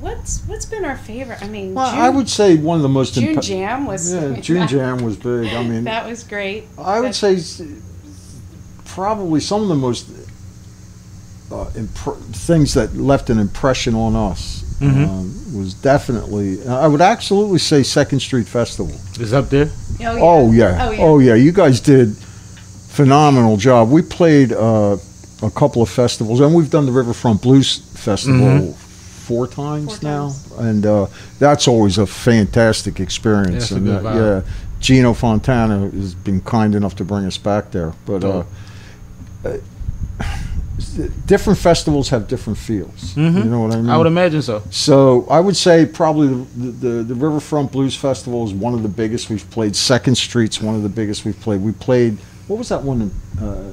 what's what's been our favorite? I mean, Well, June, I would say one of the most June impa- Jam was Yeah, June Jam was big. I mean, that was great. I would That- say probably some of the most uh, impr- things that left an impression on us Mhm. um, was definitely. I would absolutely say Second Street Festival. Is up there. Oh yeah. Oh yeah, Oh, yeah. oh yeah. You guys did phenomenal job. We played uh, a couple of festivals, and we've done the Riverfront Blues Festival Mhm. Four times Four now, times. and uh, that's always a fantastic experience. That's a and good uh, yeah, Gino Fontana has been kind enough to bring us back there, but. Uh, uh, different festivals have different feels. Mhm. You know what I mean? I would imagine so. So I would say probably the, the, the Riverfront Blues Festival is one of the biggest we've played. Second Street's one of the biggest we've played. We played what was that one? In, uh,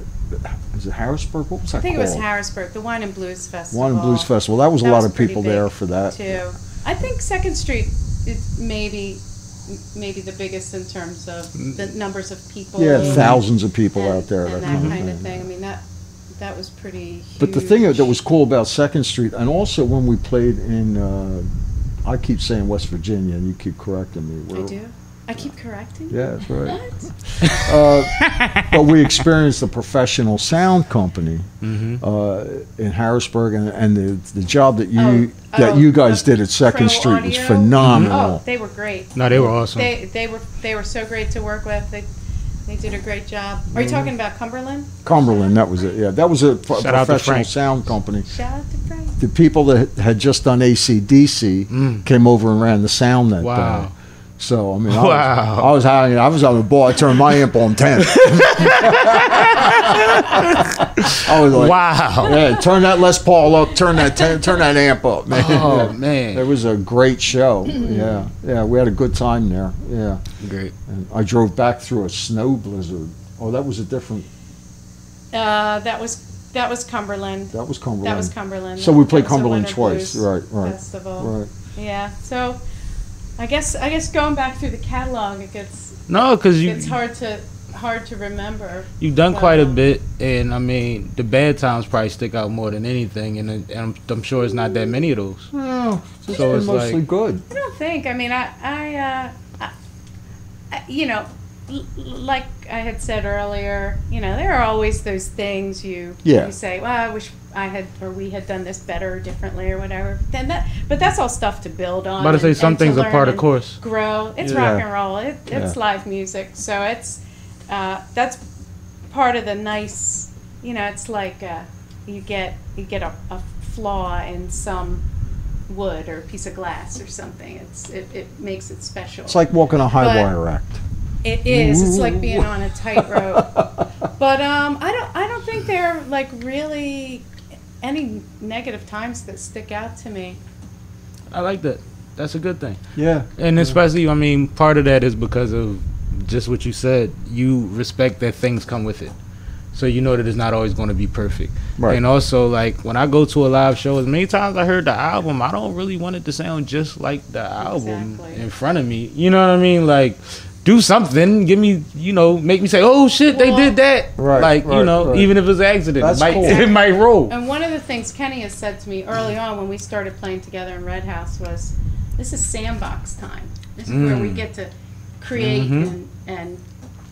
is it Harrisburg? What was that I think it was? Harrisburg, the Wine and Blues Festival. Wine and Blues Festival. That was a lot was of people there for that. too. I think Second Street is maybe maybe the biggest in terms of the numbers of people. Yeah, thousands of people and, out there. and that that kind of of thing. thing. I mean that that was pretty. Huge. But the thing that was cool about Second Street, and also when we played in, uh, I keep saying West Virginia, and you keep correcting me. I We're- do. I keep correcting. Yeah, that's right. What? Uh, but we experienced a professional sound company Mm-hmm. uh, in Harrisburg, and, and the the job that you Oh, that oh, you guys did at Second Pro Street was Audio? phenomenal. Oh, they were great. No, they were awesome. They they were they were so great to work with. They they did a great job. Are you talking about Cumberland? Cumberland, that was it. Yeah, that was a pro- Shout out to professional sound company. Shout out to Frank. The people that had just done AC/DC Mm. came over and ran the sound that Wow. day. So I mean, I Wow. was, I was having, I was on the ball. I turned my amp on ten. I was like, wow. Yeah, turn that Les Paul up. Turn that ten, turn that amp up, man. Oh Yeah. man. It was a great show. Yeah, yeah, we had a good time there. Yeah, Great. and I drove back through a snow blizzard. Oh, that was a different. Uh, that was that was Cumberland. That was Cumberland. That was Cumberland. So we played That was a Cumberland twice. Blues Right, right, Festival. right. Yeah. So, I guess I guess going back through the catalog, it gets No, because you it's hard to hard to remember. you've done quite a bit, and I mean the bad times probably stick out more than anything, and, and I'm, I'm sure it's not that many of those. No, it's So it's mostly like- good. I don't think. I mean, I, I, uh, I, I you know, l- l- like I had said earlier, you know, there are always those things you Yeah. you say, well, I wish I had or we had done this better or differently or whatever. Then that, but that's all stuff to build on. But I'm about to say and- some and things are part of course. Grow. It's Yeah. rock and roll. It, it's Yeah. live music. So it's uh, that's part of the nice, you know, it's like uh, you get you get a, a flaw in some wood or a piece of glass or something. It's it, it makes it special. It's like walking a high But- wire act. It is. It's like being on a tightrope. but um, I don't. I don't think they're like really any negative times that stick out to me. I like that. That's a good thing. Yeah. And especially, I mean, part of that is because of just what you said. You respect that things come with it. So you know that it's not always going to be perfect. Right. And also, like, when I go to a live show, as many times I heard the album, I don't really want it to sound just like the album Exactly. in front of me. You know what I mean? Like, do something. Give me, you know, make me say, oh, shit, they did that. Right, Like, you know, right. even if it's an accident, That's it might, cool. it might roll. And one of the things Kenny has said to me early on when we started playing together in Red House was, "This is sandbox time. This is where we Mm. get to create Mhm. and and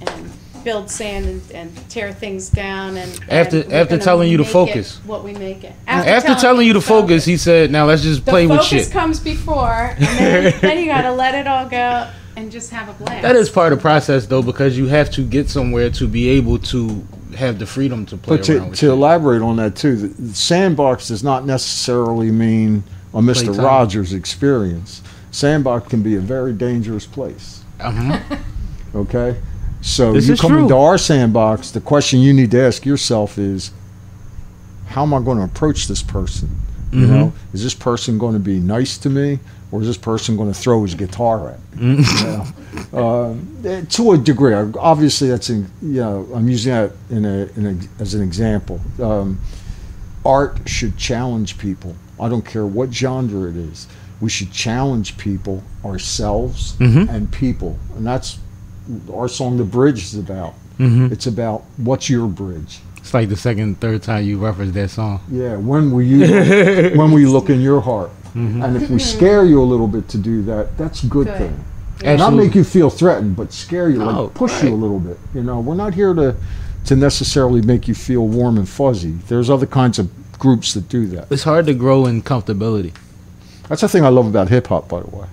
and build sand and, and tear things down and After- and we're after telling you to make it focus. what we make it. After, telling you to focus, he said, now let's just the play with focus shit. comes before, and then, then you got to let it all go and just have a blast. That is part of the process, though, because you have to get somewhere to be able to have the freedom to play But around to, with to elaborate on that too, the, the sandbox does not necessarily mean a Mr. Playtime. Rogers experience. Sandbox can be a very dangerous place. Uh-huh. Okay, so This you is come true. into our sandbox. The question you need to ask yourself is, how am I going to approach this person? You Mhm. know, is this person going to be nice to me, or is this person going to throw his guitar at me? Mm-hmm. You know? um, eh, to a degree, obviously, that's in, you know, I'm using that in a, in a as an example. Um, art should challenge people. I don't care what genre it is. We should challenge people, ourselves, Mhm. and people, and that's our song. The bridge is about. Mhm. It's about what's your bridge. It's like the second, third time you referenced that song. Yeah, when will you when will you look in your heart? Mm-hmm. And if we scare you a little bit to do that, that's a good, Good. thing. And not make you feel threatened, but scare you, No, like push you a little bit. You know, we're not here to to necessarily make you feel warm and fuzzy. There's other kinds of groups that do that. It's hard to grow in comfortability. That's the thing I love about hip hop, by the way.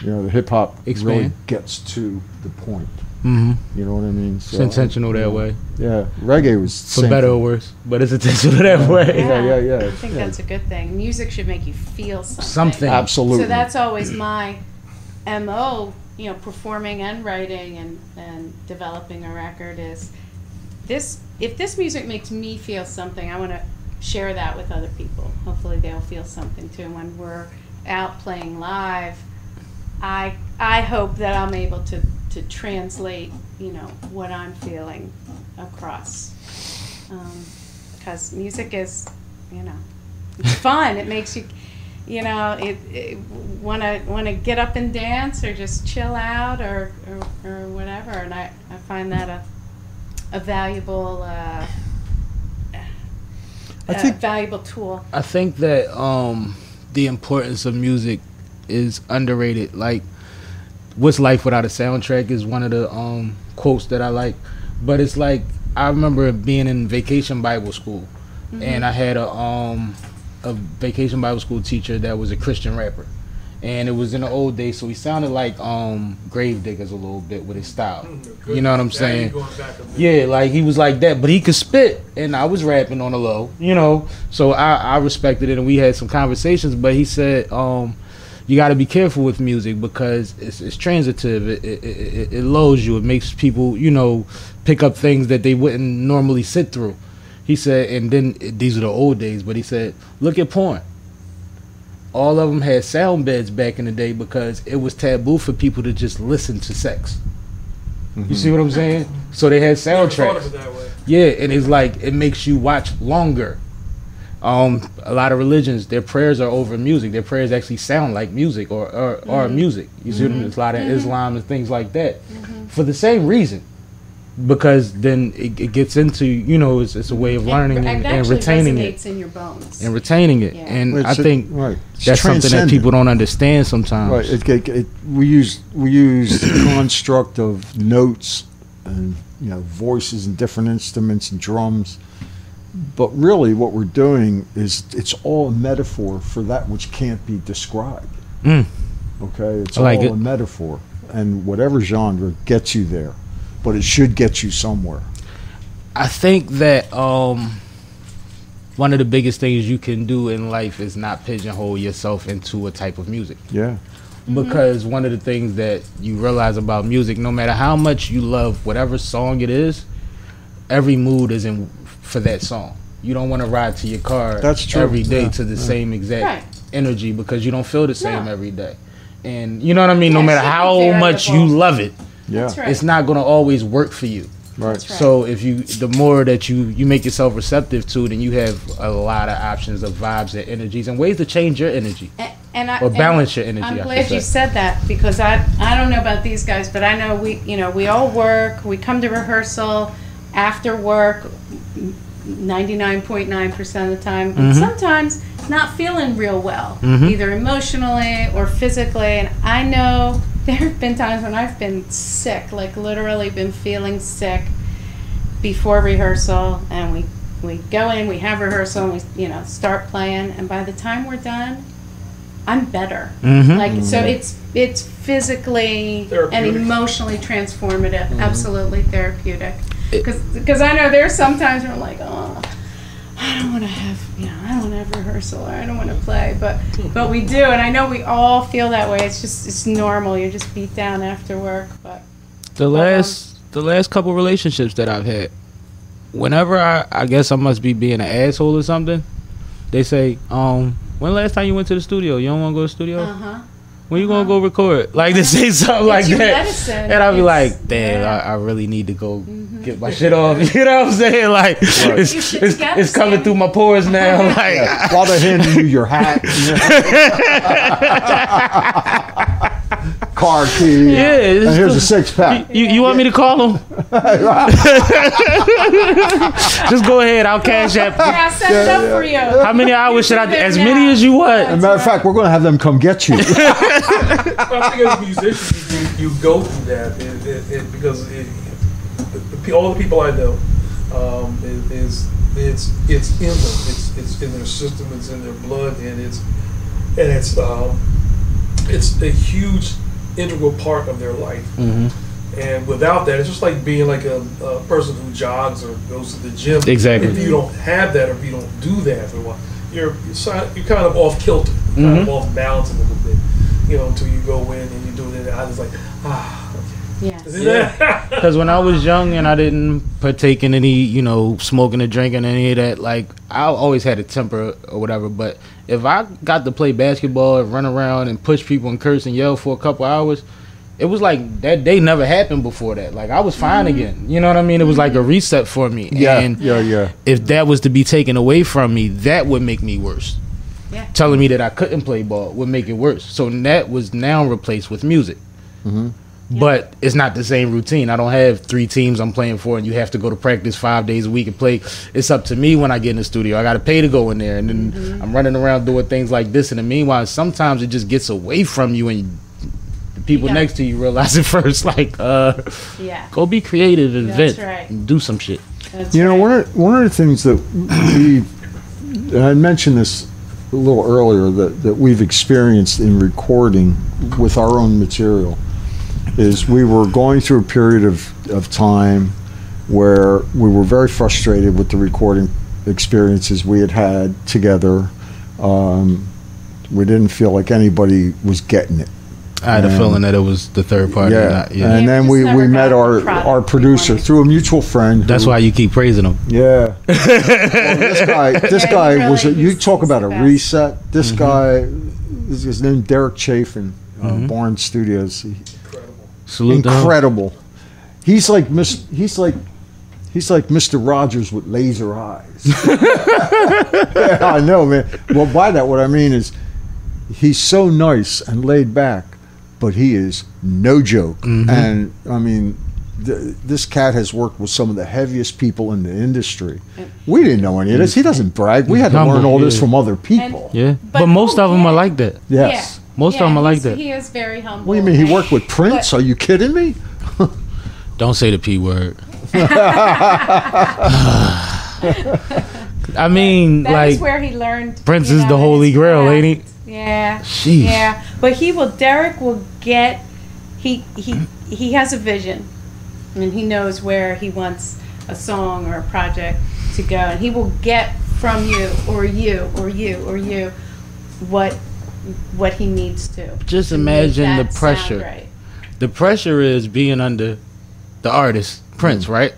You know, the hip hop really gets to the point. Mm-hmm. You know what I mean? It's intentional that way, Yeah, reggae was for same better or worse, but it's intentional that way. Yeah, yeah, yeah. I think yeah. that's a good thing. Music should make you feel something. Something. Absolutely. So that's always my mo. You know, performing and writing and and developing a record is this. If this music makes me feel something, I want to share that with other people. Hopefully, they'll feel something too. And when we're out playing live, I I hope that I'm able to to translate. You know what I'm feeling across. Because music is, you know, it's fun. It makes you, you know, it, want to want to get up and dance or just chill out or or, or whatever. And I, I find that a a valuable uh, I a think valuable tool. I think that um, the importance of music is underrated. Like, "What's life without a soundtrack?" is one of the um, quotes that I like. But it's like I remember being in vacation Bible school, and I had a um, a vacation Bible school teacher that was a Christian rapper, and it was in the old days, so he sounded like um, Gravediggaz a little bit with his style. You know what I'm saying? going back a bit. Yeah, like he was like that, but he could spit, and I was rapping on the low, you know. So I, I respected it, and we had some conversations. But he said, um, "You got to be careful with music because it's, it's transitive. It, it, it, it lulls you. It makes people, you know, pick up things that they wouldn't normally sit through." He said, and then these are the old days, but he said, "Look at porn." All of them had sound beds back in the day because it was taboo for people to just listen to sex. You mm-hmm. see what I'm saying? So they had Never thought soundtracks. of it that way. Yeah, and it's like it makes you watch longer. Um, a lot of religions, their prayers are over music. Their prayers actually sound like music or or, or mm-hmm. music. You see what I mean? It's a lot of mm-hmm. Islam and things like that, mm-hmm. for the same reason. Because then it, it gets into you know it's, it's a way of learning it, and, and retaining it in your bones. and retaining it. Yeah. And It's I a- think right. That's something that people don't understand sometimes. Right. It, it, it, we use we use the construct of notes and you know voices and different instruments and drums, but really what we're doing is it's all a metaphor for that which can't be described. Mm. Okay, it's like all it. a metaphor, and whatever genre gets you there, but it should get you somewhere. I think that um, one of the biggest things you can do in life is not pigeonhole yourself into a type of music. Yeah. Because one of the things that you realize about music, no matter how much you love whatever song it is, every mood is in for that song. You don't want to ride to your car That's true. every day Yeah, to the same exact Right. energy because you don't feel the same No. every day. And you know what I mean? no Yeah, it matter how much you love it, Yeah. Right. it's not going to always work for you. Right. Right. So if you, the more that you you make yourself receptive to, then you have a lot of options of vibes and energies and ways to change your energy A- and I or and balance your energy. I'm glad you said that because I I don't know about these guys, but I know we you know we all work. We come to rehearsal after work, ninety nine point nine percent of the time, and mm-hmm. sometimes not feeling real well, mm-hmm. either emotionally or physically. And I know there have been times when I've been sick, like literally been feeling sick before rehearsal, and we we go in, we have rehearsal, and we you know start playing, and by the time we're done. I'm better. Mhm. Like so, mm-hmm. it's it's physically and emotionally transformative. Absolutely therapeutic. Because I know there's sometimes where I'm like, oh, I don't want to have you know I don't want to have rehearsal or I don't want to play, but but we do, and I know we all feel that way. It's just it's normal. You're just beat down after work, but the last the last couple relationships that I've had, whenever I I guess I must be being an asshole or something, they say, um, when last time you went to the studio? You don't want to go to the studio? uh huh. When you gonna go record? Like they say something like your that, medicine. and I'll be It's- like, damn, yeah. Mm-hmm. I, I really need to go get my shit off. You know what I'm saying? Like it's, it's, it's coming through my pores now. Like Yeah. While they're handing you your hat, car key, yeah, and here's a six pack. You, you want me to call him? Just go ahead. I'll cash that. Yeah, I set it up for you. How many hours should I? There As now. many as you want. As a matter of fact, we're going to have them come get you. I think as musicians, you, you go through that it, it, it, because it, the, the, pe- all the people I know um, is, is it's it's in them. It's it's in their system. It's in their blood, and it's and it's um, it's a huge integral part of their life. Mhm. And without that, it's just like being like a, a person who jogs or goes to the gym. Exactly. If you don't have that, or if you don't do that for a while, you're you're, kind of off kilter, kind of off balance a little bit. You know, until you go in and you do it, and I was like, ah. Yeah. Because when I was young and I didn't partake in any, you know, smoking or drinking, any of that, like I always had a temper or whatever. But if I got to play basketball and run around and push people and curse and yell for a couple hours, it was like that day never happened before that. Like I was fine mm-hmm. again. You know what I mean? It was like a reset for me. yeah, And yeah, yeah. if that was to be taken away from me, that would make me worse. Yeah. Telling me that I couldn't play ball would make it worse. So that was now replaced with music. Mm-hmm. But it's not the same routine. I don't have three teams I'm playing for, and you have to go to practice five days a week and play. It's up to me when I get in the studio. I got to pay to go in there, and then I'm running around doing things like this. And in the meanwhile, sometimes it just gets away from you, and the people You got- next to you realize it first. Like, uh, Yeah. go be creative and That's vent, right. and do some shit. That's You know, one of, one of the things that we, I mentioned this a little earlier, that, that we've experienced in recording with our own material is we were going through a period of, of time where we were very frustrated with the recording experiences we had had together. Um, we didn't feel like anybody was getting it. I had a Um, feeling that it was the third party. yeah. Not, yeah. And then we we, just we never met our, our producer through a mutual friend. That's who- why you keep praising him. Yeah. Well, this guy, this Yeah, he guy was. A, you talk about a best. reset. This Mm-hmm. guy, is his name Derek Chafin, uh, Barn Studios. He- Incredible. Salute to him. incredible. He's like Miss. He's like. He's like Mr. Rogers with laser eyes. yeah, I know, man. Well, by that, what I mean is, he's so nice and laid back, but he is no joke. Mm-hmm. And I mean, th- this cat has worked with some of the heaviest people in the industry. We didn't know any of this. He doesn't brag. We had to learn all this from other people. Yeah, But but, most of them are like that. yes. Most of them are like that. He is very humble. What do you mean? He worked with Prince? but- Are you kidding me? Don't say the p word. I mean, That like is where he learned. Prince is know, the holy grail, craft. ain't Yeah. Sheesh. Yeah, but he will. Derek will get. He he he has a vision, and he knows where he wants a song or a project to go, and he will get from you or you or you or you what what he needs to. Just to imagine the that sound pressure. right. The pressure is being under the artist Prince, right?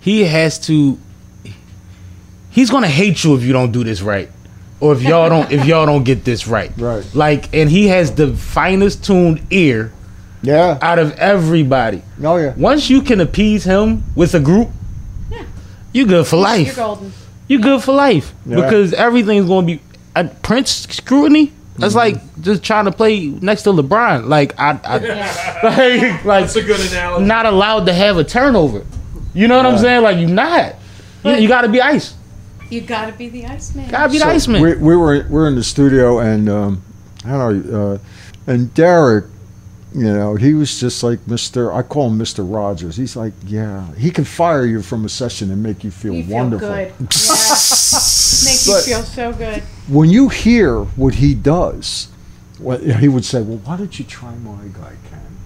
He has to. He's gonna hate you if you don't do this right, or if y'all don't if y'all don't get this right. Right. Like, and he has the finest tuned ear Yeah. out of everybody. Oh yeah. Once you can appease him with a group, Yeah. you good for life You're golden. You good for life Yeah. because everything's gonna be uh, Prince scrutiny. That's Mm-hmm. like just trying to play next to LeBron. Like I, I like, like That's a good analogy. not allowed to have a turnover. You know what I'm saying? Like you're not. You, you got to be ice. You gotta be the Iceman. Got to be So the Iceman. We, we were we were in the studio and um, I don't know, uh, and Derek, you know, he was just like Mister. I call him Mister Rogers. He's like, yeah, he can fire you from a session and make you feel you feel wonderful. good. Yeah. Make you feel so good. When you hear what he does, what he would say, well, why don't you try my guy, Ken?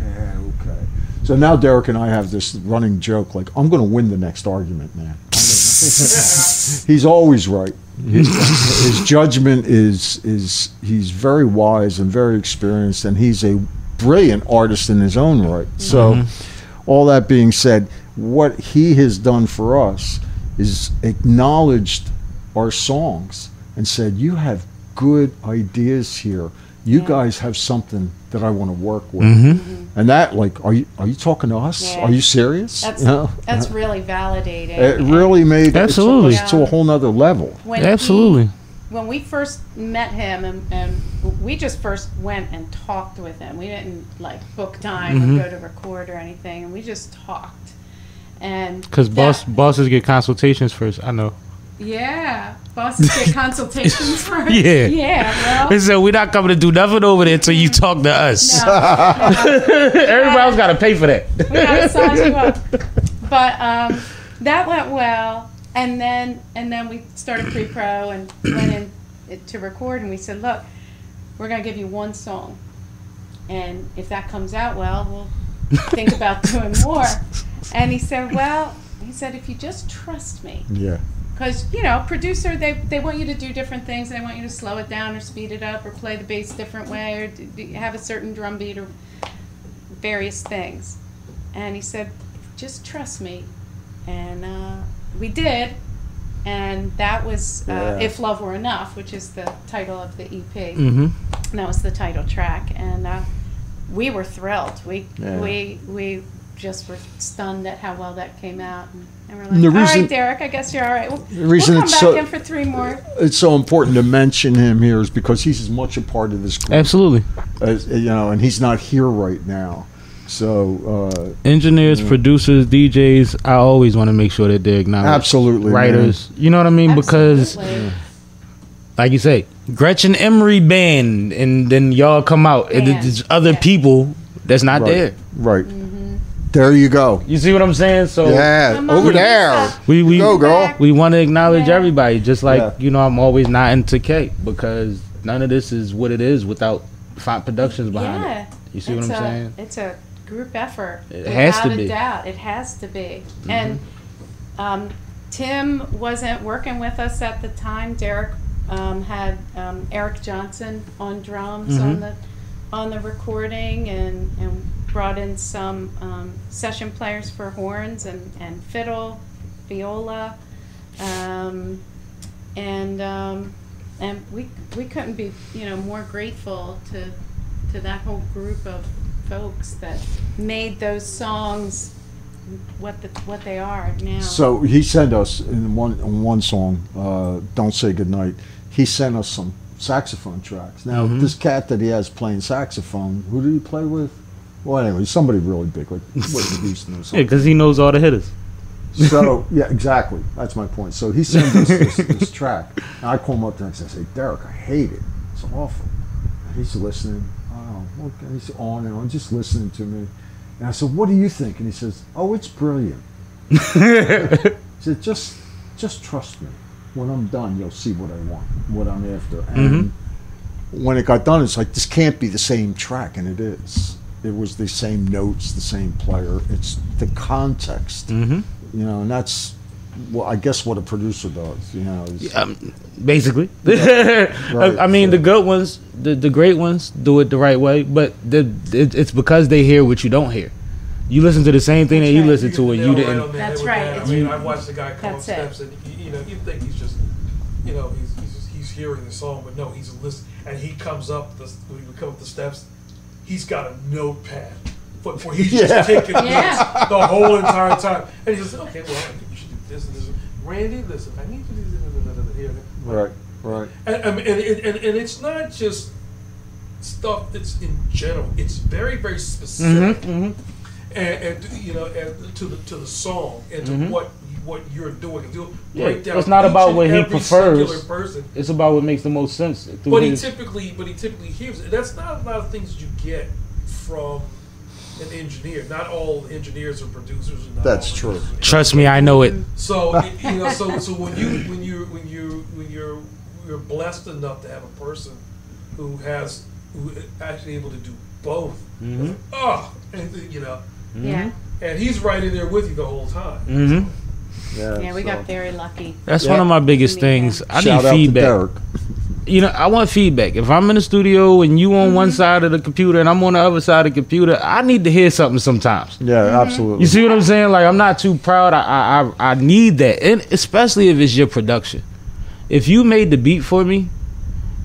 Yeah, okay. So now Derek and I have this running joke, like, I'm going to win the next argument, man. He's always right. His, his judgment is is he's very wise and very experienced, and he's a brilliant artist in his own right. So, mm-hmm. all that being said, what he has done for us is acknowledged our songs and said, "You have good ideas here. You Yeah. guys have something that I want to work with." Mm-hmm. And that, like, are you are you talking to us? Yeah. Are you serious? That's You know? that's really validating. It really made Absolutely. it took us to a whole nother level. when he- Absolutely. when we first met him and, and we just first went and talked with him we didn't like book time Mhm. or go to record or anything and we just talked and Because boss bosses get consultations first. I know. yeah bosses get consultations for Yeah. yeah They well said we're not coming to do nothing over there until you talk to us. no, Everybody else got to pay for that. we gotta size you up but um that went well and then and then we started pre-pro and went in to record and we said look we're gonna give you one song and if that comes out well we'll think about doing more. And he said well he said if you just trust me. Yeah. because you know producer they, they want you to do different things they want you to slow it down or speed it up or play the bass different way or d- d- have a certain drum beat or various things. And he said just trust me. And uh, we did. And that was uh, Yeah. if love were enough which is the title of the ep Mm-hmm. and that was the title track. And uh, we were thrilled we Yeah. we we just were stunned at how well that came out and, and we're like And the all reason- right derek i guess you're all right we'll, The reason we'll come it's back so- in for three more It's so important to mention him here is because he's as much a part of this group Absolutely. as you know, and he's not here right now. So uh, Engineers, producers, DJs. I always want to make sure that they're acknowledged. absolutely, man. Writers. You know what I mean? Because, Absolutely. like you say, Gretchen Emery band, and then y'all come out, and Band. there's other Yeah. people that's not right, there. right. Mm-hmm. There you go. You see what I'm saying? So Yeah, over there. we we Go, girl. We want to acknowledge Yeah. everybody. Just like Yeah. you know, I'm always not into K because none of this is what it is without Font Productions behind yeah it. You see what I'm a, saying? it's a group effort It has to without be. a doubt it has to be Mm-hmm. and um, tim wasn't working with us at the time derek um, had um, eric johnson on drums Mm-hmm. on the on the recording and, and brought in some um, session players for horns and, and fiddle viola um, and um, and we we couldn't be you know more grateful to to that whole group of folks that made those songs what the what they are now. So he sent us in one in one song, uh, "Don't Say Goodnight." He sent us some saxophone tracks. Now Mm-hmm. this cat that he has playing saxophone, who did he play with? Well, anyway, somebody really big, like Whitney Houston or Yeah, because he knows all the hitters. So yeah, exactly. That's my point. So he sent us this, this track, and I call him up there and I say, "Derek, I hate it. It's awful." And he's listening. Oh, okay. He's on and on, just listening to me. And I said, "What do you think?" And he says, "Oh, it's brilliant." he said, "Just, just trust me. When I'm done, you'll see what I want, what I'm after." And when it got done, it's like this can't be the same track, and it is. It was the same notes, the same player. It's the context Mm-hmm. You know, and that's well, I guess what a producer does. You know, is- Um, basically. I, I mean, so- the good ones, the, the great ones, do it the right way. But the, it, it's because they hear what you don't hear. You listen to the same thing that you That's right. listen to, and you didn't. on the That's right. that. I It's- mean, I watched the guy come up That's it. steps, and you, you know, you think he's just, you know, he's he's, just, he's hearing the song, but no, he's listening. And he comes up the when he would come up the steps, he's got a notepad, but where he's Yeah. just taking Yeah. notes the whole entire time. And he says, okay, well, I think you should do this and this. Randy, listen, I need to do this. Here. right, right. And, I and, and, and it's not just stuff that's in general. It's very, very specific, Mhm, and, and you know, and to the to the song and to Mhm. what what you're doing. And you'll Yeah, down it's not about what he prefers. person. It's about what makes the most sense. through But he typically, but he typically hears it. That's not a lot of things you get from an engineer. Not all engineers are producers. Not That's true. producers Trust me, I know it. so it- you know, so so when you when you when you when you're you're blessed enough to have a person who has who is actually able to do both. Mhm. Oh, and you know, Mm-hmm. Yeah, mm-hmm. and he's right in there with you the whole time. Mm-hmm. Yeah, yeah, we so- got very lucky. That's Yeah. one of my biggest Yeah. things. I Shout need out feedback. to Derek. you know, I want feedback. If I'm in the studio and you on one mm-hmm. side of the computer and I'm on the other side of the computer, I need to hear something sometimes. Yeah, absolutely. You see what I'm saying? Like I'm not too proud. I I I, I need that, and especially if it's your production. If you made the beat for me,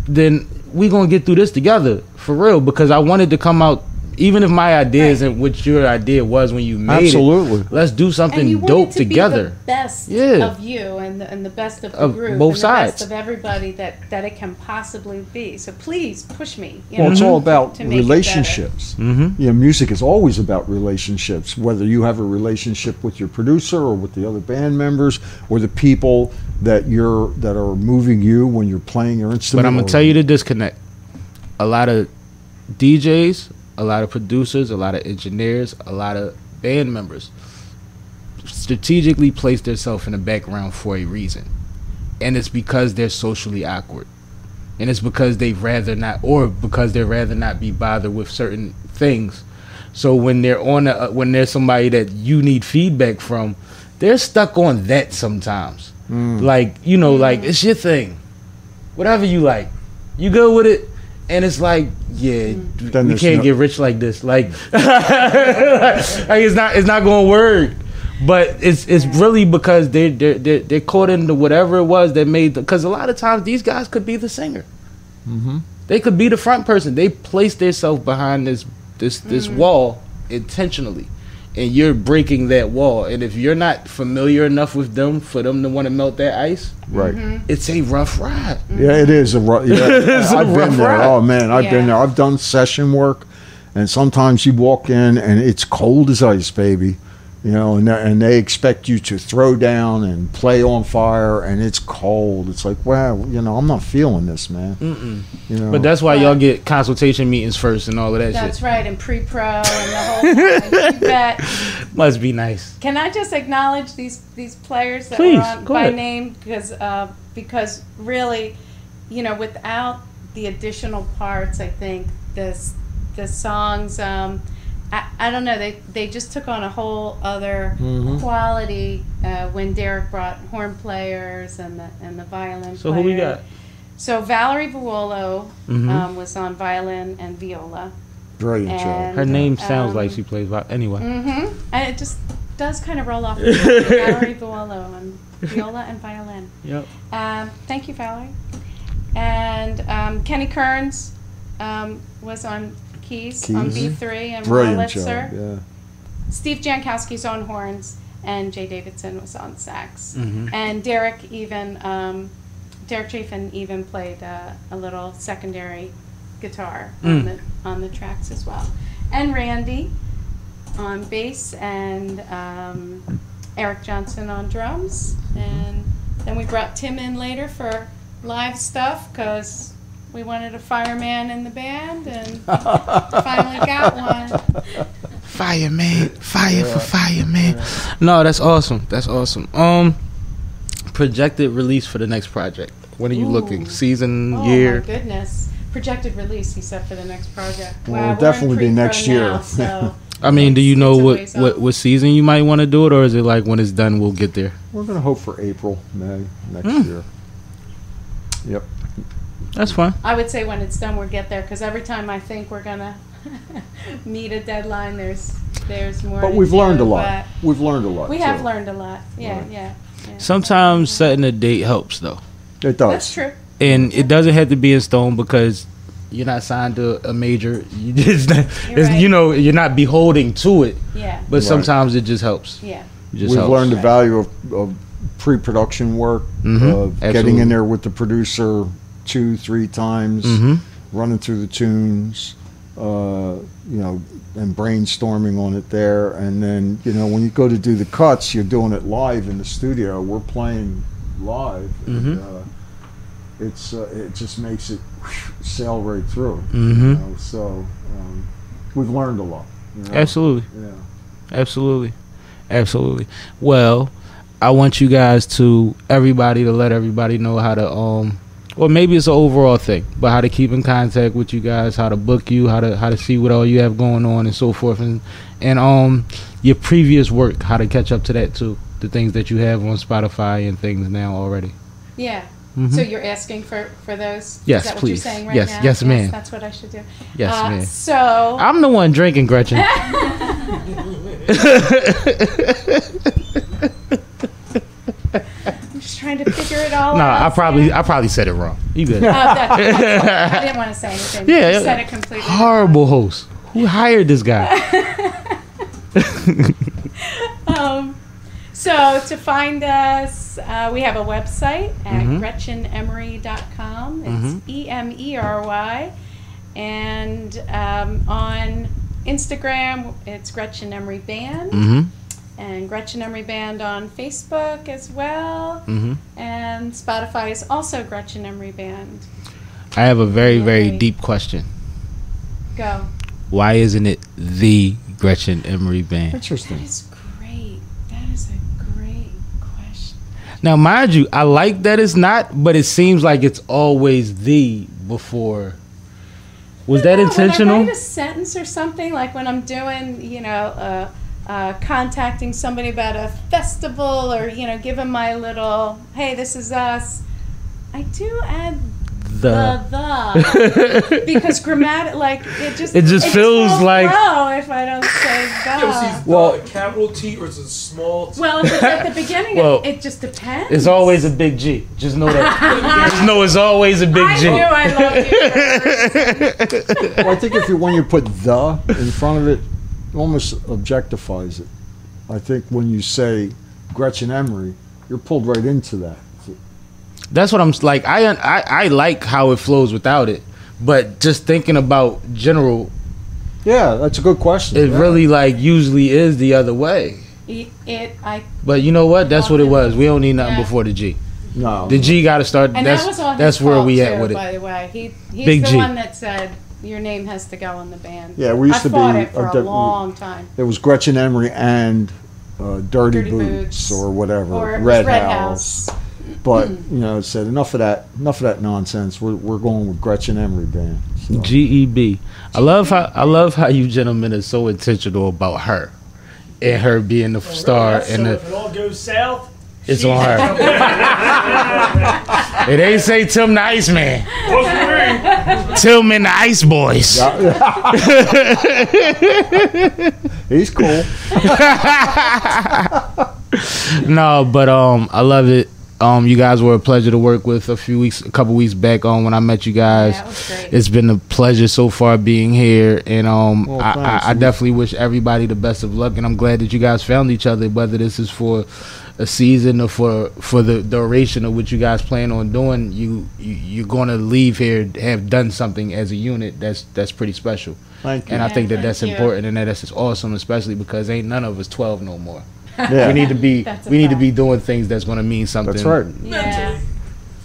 then we gonna get through this together for real. Because I wanted to come out, even if my idea isn't what your idea was when you made Absolutely. it. Let's do and something you dope to together. Be the best Yeah. of you and the, and the best of the Of group, both and sides. the best of everybody that that it can possibly be. So please push me. You Well, know, it's all about to make it better. relationships. hmm You know, music is always about relationships. Whether you have a relationship with your producer or with the other band members or the people that you're that are moving you when you're playing your instrument. But I'm gonna tell you the disconnect. A lot of DJs, a lot of producers, a lot of engineers, a lot of band members strategically place themselves in the background for a reason. And it's because they're socially awkward. And it's because they'd rather not or because they'd rather not be bothered with certain things. So when they're on a, uh, when there's somebody that you need feedback from, they're stuck on that sometimes. Hmm. Like, you know, like hmm. it's your thing. Whatever you like. You go with it and it's like, yeah, Then we can't no- get rich like this. Like, like it's not it's not going to work. But it's it's really because they they they they're caught into whatever it was that made because a lot of times these guys could be the singer. Mhm. They could be the front person. They place themselves behind this this this wall intentionally, and you're breaking that wall. And if you're not familiar enough with them for them to want to melt that ice, Right. Mm-hmm. it's a rough ride. Yeah, it is a rough. Yeah, It's a I've been rough there. ride. Oh man, I've been there. I've done session work, and sometimes you walk in and it's cold as ice, baby. You know, and they- and they expect you to throw down and play on fire, and it's cold. It's like, wow, you know, I'm not feeling this, man. Mm-mm. You know, But that's why Right. y'all get consultation meetings first and all of that That's shit. right, and pre-pro and the whole. thing. you bet. Must be nice. Can I just acknowledge these these players that Please, were on by ahead. name because uh, because really, you know, without the additional parts, I think this the songs. Um, I, I don't know. They they just took on a whole other Mhm. quality uh, when Derek brought horn players and the and the violin. So who we got? So Valerie Vuolo Mhm. um, was on violin and viola. brilliant job. and- Her name sounds um, like she plays. vi- Anyway, Mm-hmm. And it just does kind of roll off. the tongue. Valerie Vuolo on viola and violin. yep. Um, thank you, Valerie. And um, Kenny Kearns um, was on keys, on B3 and Brilliant job. Wurlitzer. Yeah. Steve Jankowski's on horns, and Jay Davidson was on sax. Mhm. And Derek even, um, Derek Chafin even played uh, a little secondary guitar on Mm. the on the tracks as well. And Randy on bass, and um, Eric Johnson on drums, and then we brought Tim in later for live stuff because we wanted a fireman in the band, and finally got one. Fireman, fire for fireman. No, that's awesome. That's awesome. Um, projected release for the next project. When are you Ooh. looking? Season, year. Oh year? my goodness! Projected release, he said for the next project. Well, Wow, it'll definitely be next year. now, so I mean, do you know what, what what season you might want to do it, or is it like when it's done we'll get there? We're going to hope for April, May next Hmm. year. Yep. That's fine. I would say when it's done, we'll get there, because every time I think we're gonna meet a deadline, there's, there's more But we've learned a lot. We've learned a lot. We have too. learned a lot, yeah, Right. yeah. yeah. Sometimes setting a date helps though, It does. That's true. and it doesn't have to be in stone because you're not signed to a major. You just, You're right. you know, you're not beholding to it. Yeah, But Right. sometimes it just helps. yeah. It just We've helps. learned the value of, of pre-production work, Mhm. of getting in there with the producer two, three times, Mhm. running through the tunes, uh, you know, and brainstorming on it there. And then, you know, when you go to do the cuts, you're doing it live in the studio. We're playing live. And, Mhm. uh, it's uh, it just makes it sail right through. Mhm. You know? So um, we've learned a lot. You know? Absolutely. Yeah. Absolutely. Absolutely. Well, I want you guys to everybody to let everybody know how to um or maybe it's an overall thing, but how to keep in contact with you guys, how to book you, how to how to see what all you have going on and so forth and and um your previous work, how to catch up to that too. The things that you have on Spotify and things now already. Yeah. Mhm. So you're asking for, for those? Yes, Is that what please. you're saying right Yes, now? yes, ma'am. That's what I should do. Yes, Uh, man. So. I'm the one drinking, Gretchen. I'm just trying to figure it all no, out. I probably Sam. I probably said it wrong. You good. Oh, that- I didn't want to say anything. Yeah, You said it completely. Horrible host. Who hired this guy? Um, so to find us, uh, we have a website at Mhm. gretchenemery.com. It's Mhm. E M E R Y. And um, on Instagram, it's Gretchen Emery Band. mm-hmm. And Gretchen Emery Band on Facebook as well. Mm-hmm. And Spotify is also Gretchen Emery Band. I have a very, very Okay. deep question. Go. Why isn't it the Gretchen Emery Band? That Interesting. is great. That is a great question. Now, mind you, I like that it's not, but it seems like it's always the before. Was that No, When I intentional? write a sentence or something, like when I'm doing, you know, uh, uh, contacting somebody about a festival or, you know, give them my little, hey, this is us, I do add The. the, the. because grammatic, like, it just, It just feels won't like- flow if I don't say You ever see the. well, a capital T or is it a small T? Well, if it's at the beginning, Well, it, it just depends. It's always a big G. Just know that. Just know it's always a big I G. knew I loved you. Well, I think if you when you put the in front of it, it almost objectifies it. I think when you say Gretchen Emery, you're pulled right into that. That's what I'm like. I, I I like how it flows without it, but just thinking about general, Yeah, that's a good question. it Yeah. really like usually is the other way. It, it, I, But you know what? That's what it was. We don't need nothing Yeah. before the G. no. The G got to start. and that's that was all his that's where fault we too, at with it. By the way, he he's Big the G. one that said your name has to go in the band. Yeah, we used I to fought be it for a a, long time. It was Gretchen Emery and uh, Dirty, Dirty Boots, Boots. or whatever, Or it was Red, Red House. House. But you know, it said enough of that. Enough of that nonsense. We're, we're going with Gretchen Emery band. So. G E B. I love how I love how you gentlemen are so intentional about her, and her being the star, so and the, if it all goes south, it's on her. it ain't say Tim the Iceman. Tillman the Ice Boys. He's cool. no, but um, I love it. Um, you guys were a pleasure to work with a few weeks, a couple weeks back on when I met you guys. Yeah, it was great. It's been a pleasure so far being here, and um, Well, I, thanks. I, I definitely wish everybody the best of luck, and I'm glad that you guys found each other. Whether this is for a season or for for the duration of what you guys plan on doing, you, you you're going to leave here have done something as a unit that's that's pretty special, Thank you. and I think that that's you. important, and that that's awesome, especially because ain't none of us 12 no more. yeah. We need to be That's a we need to be doing things that's going to mean something. That's right. Yeah.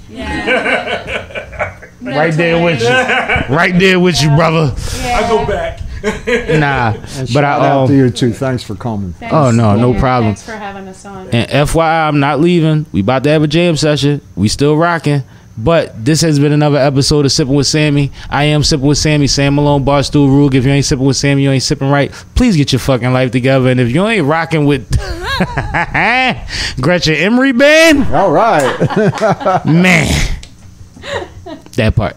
Yeah. Right there with you. Right there with you, brother. I go back. nah, but I um, out to um, you too. Thanks for coming. Thanks. Oh no, yeah, no problem. Thanks for having us on. And FYI, I'm not leaving. We about to have a jam session. We still rocking. But this has been another episode of Sipping with Sammy. I am Sipping with Sammy. Sam Malone, Barstool Rule. If you ain't sipping with Sammy, you ain't sipping right. Please get your fucking life together. And if you ain't rocking with Gretchen Emery Band, all right, man, that part.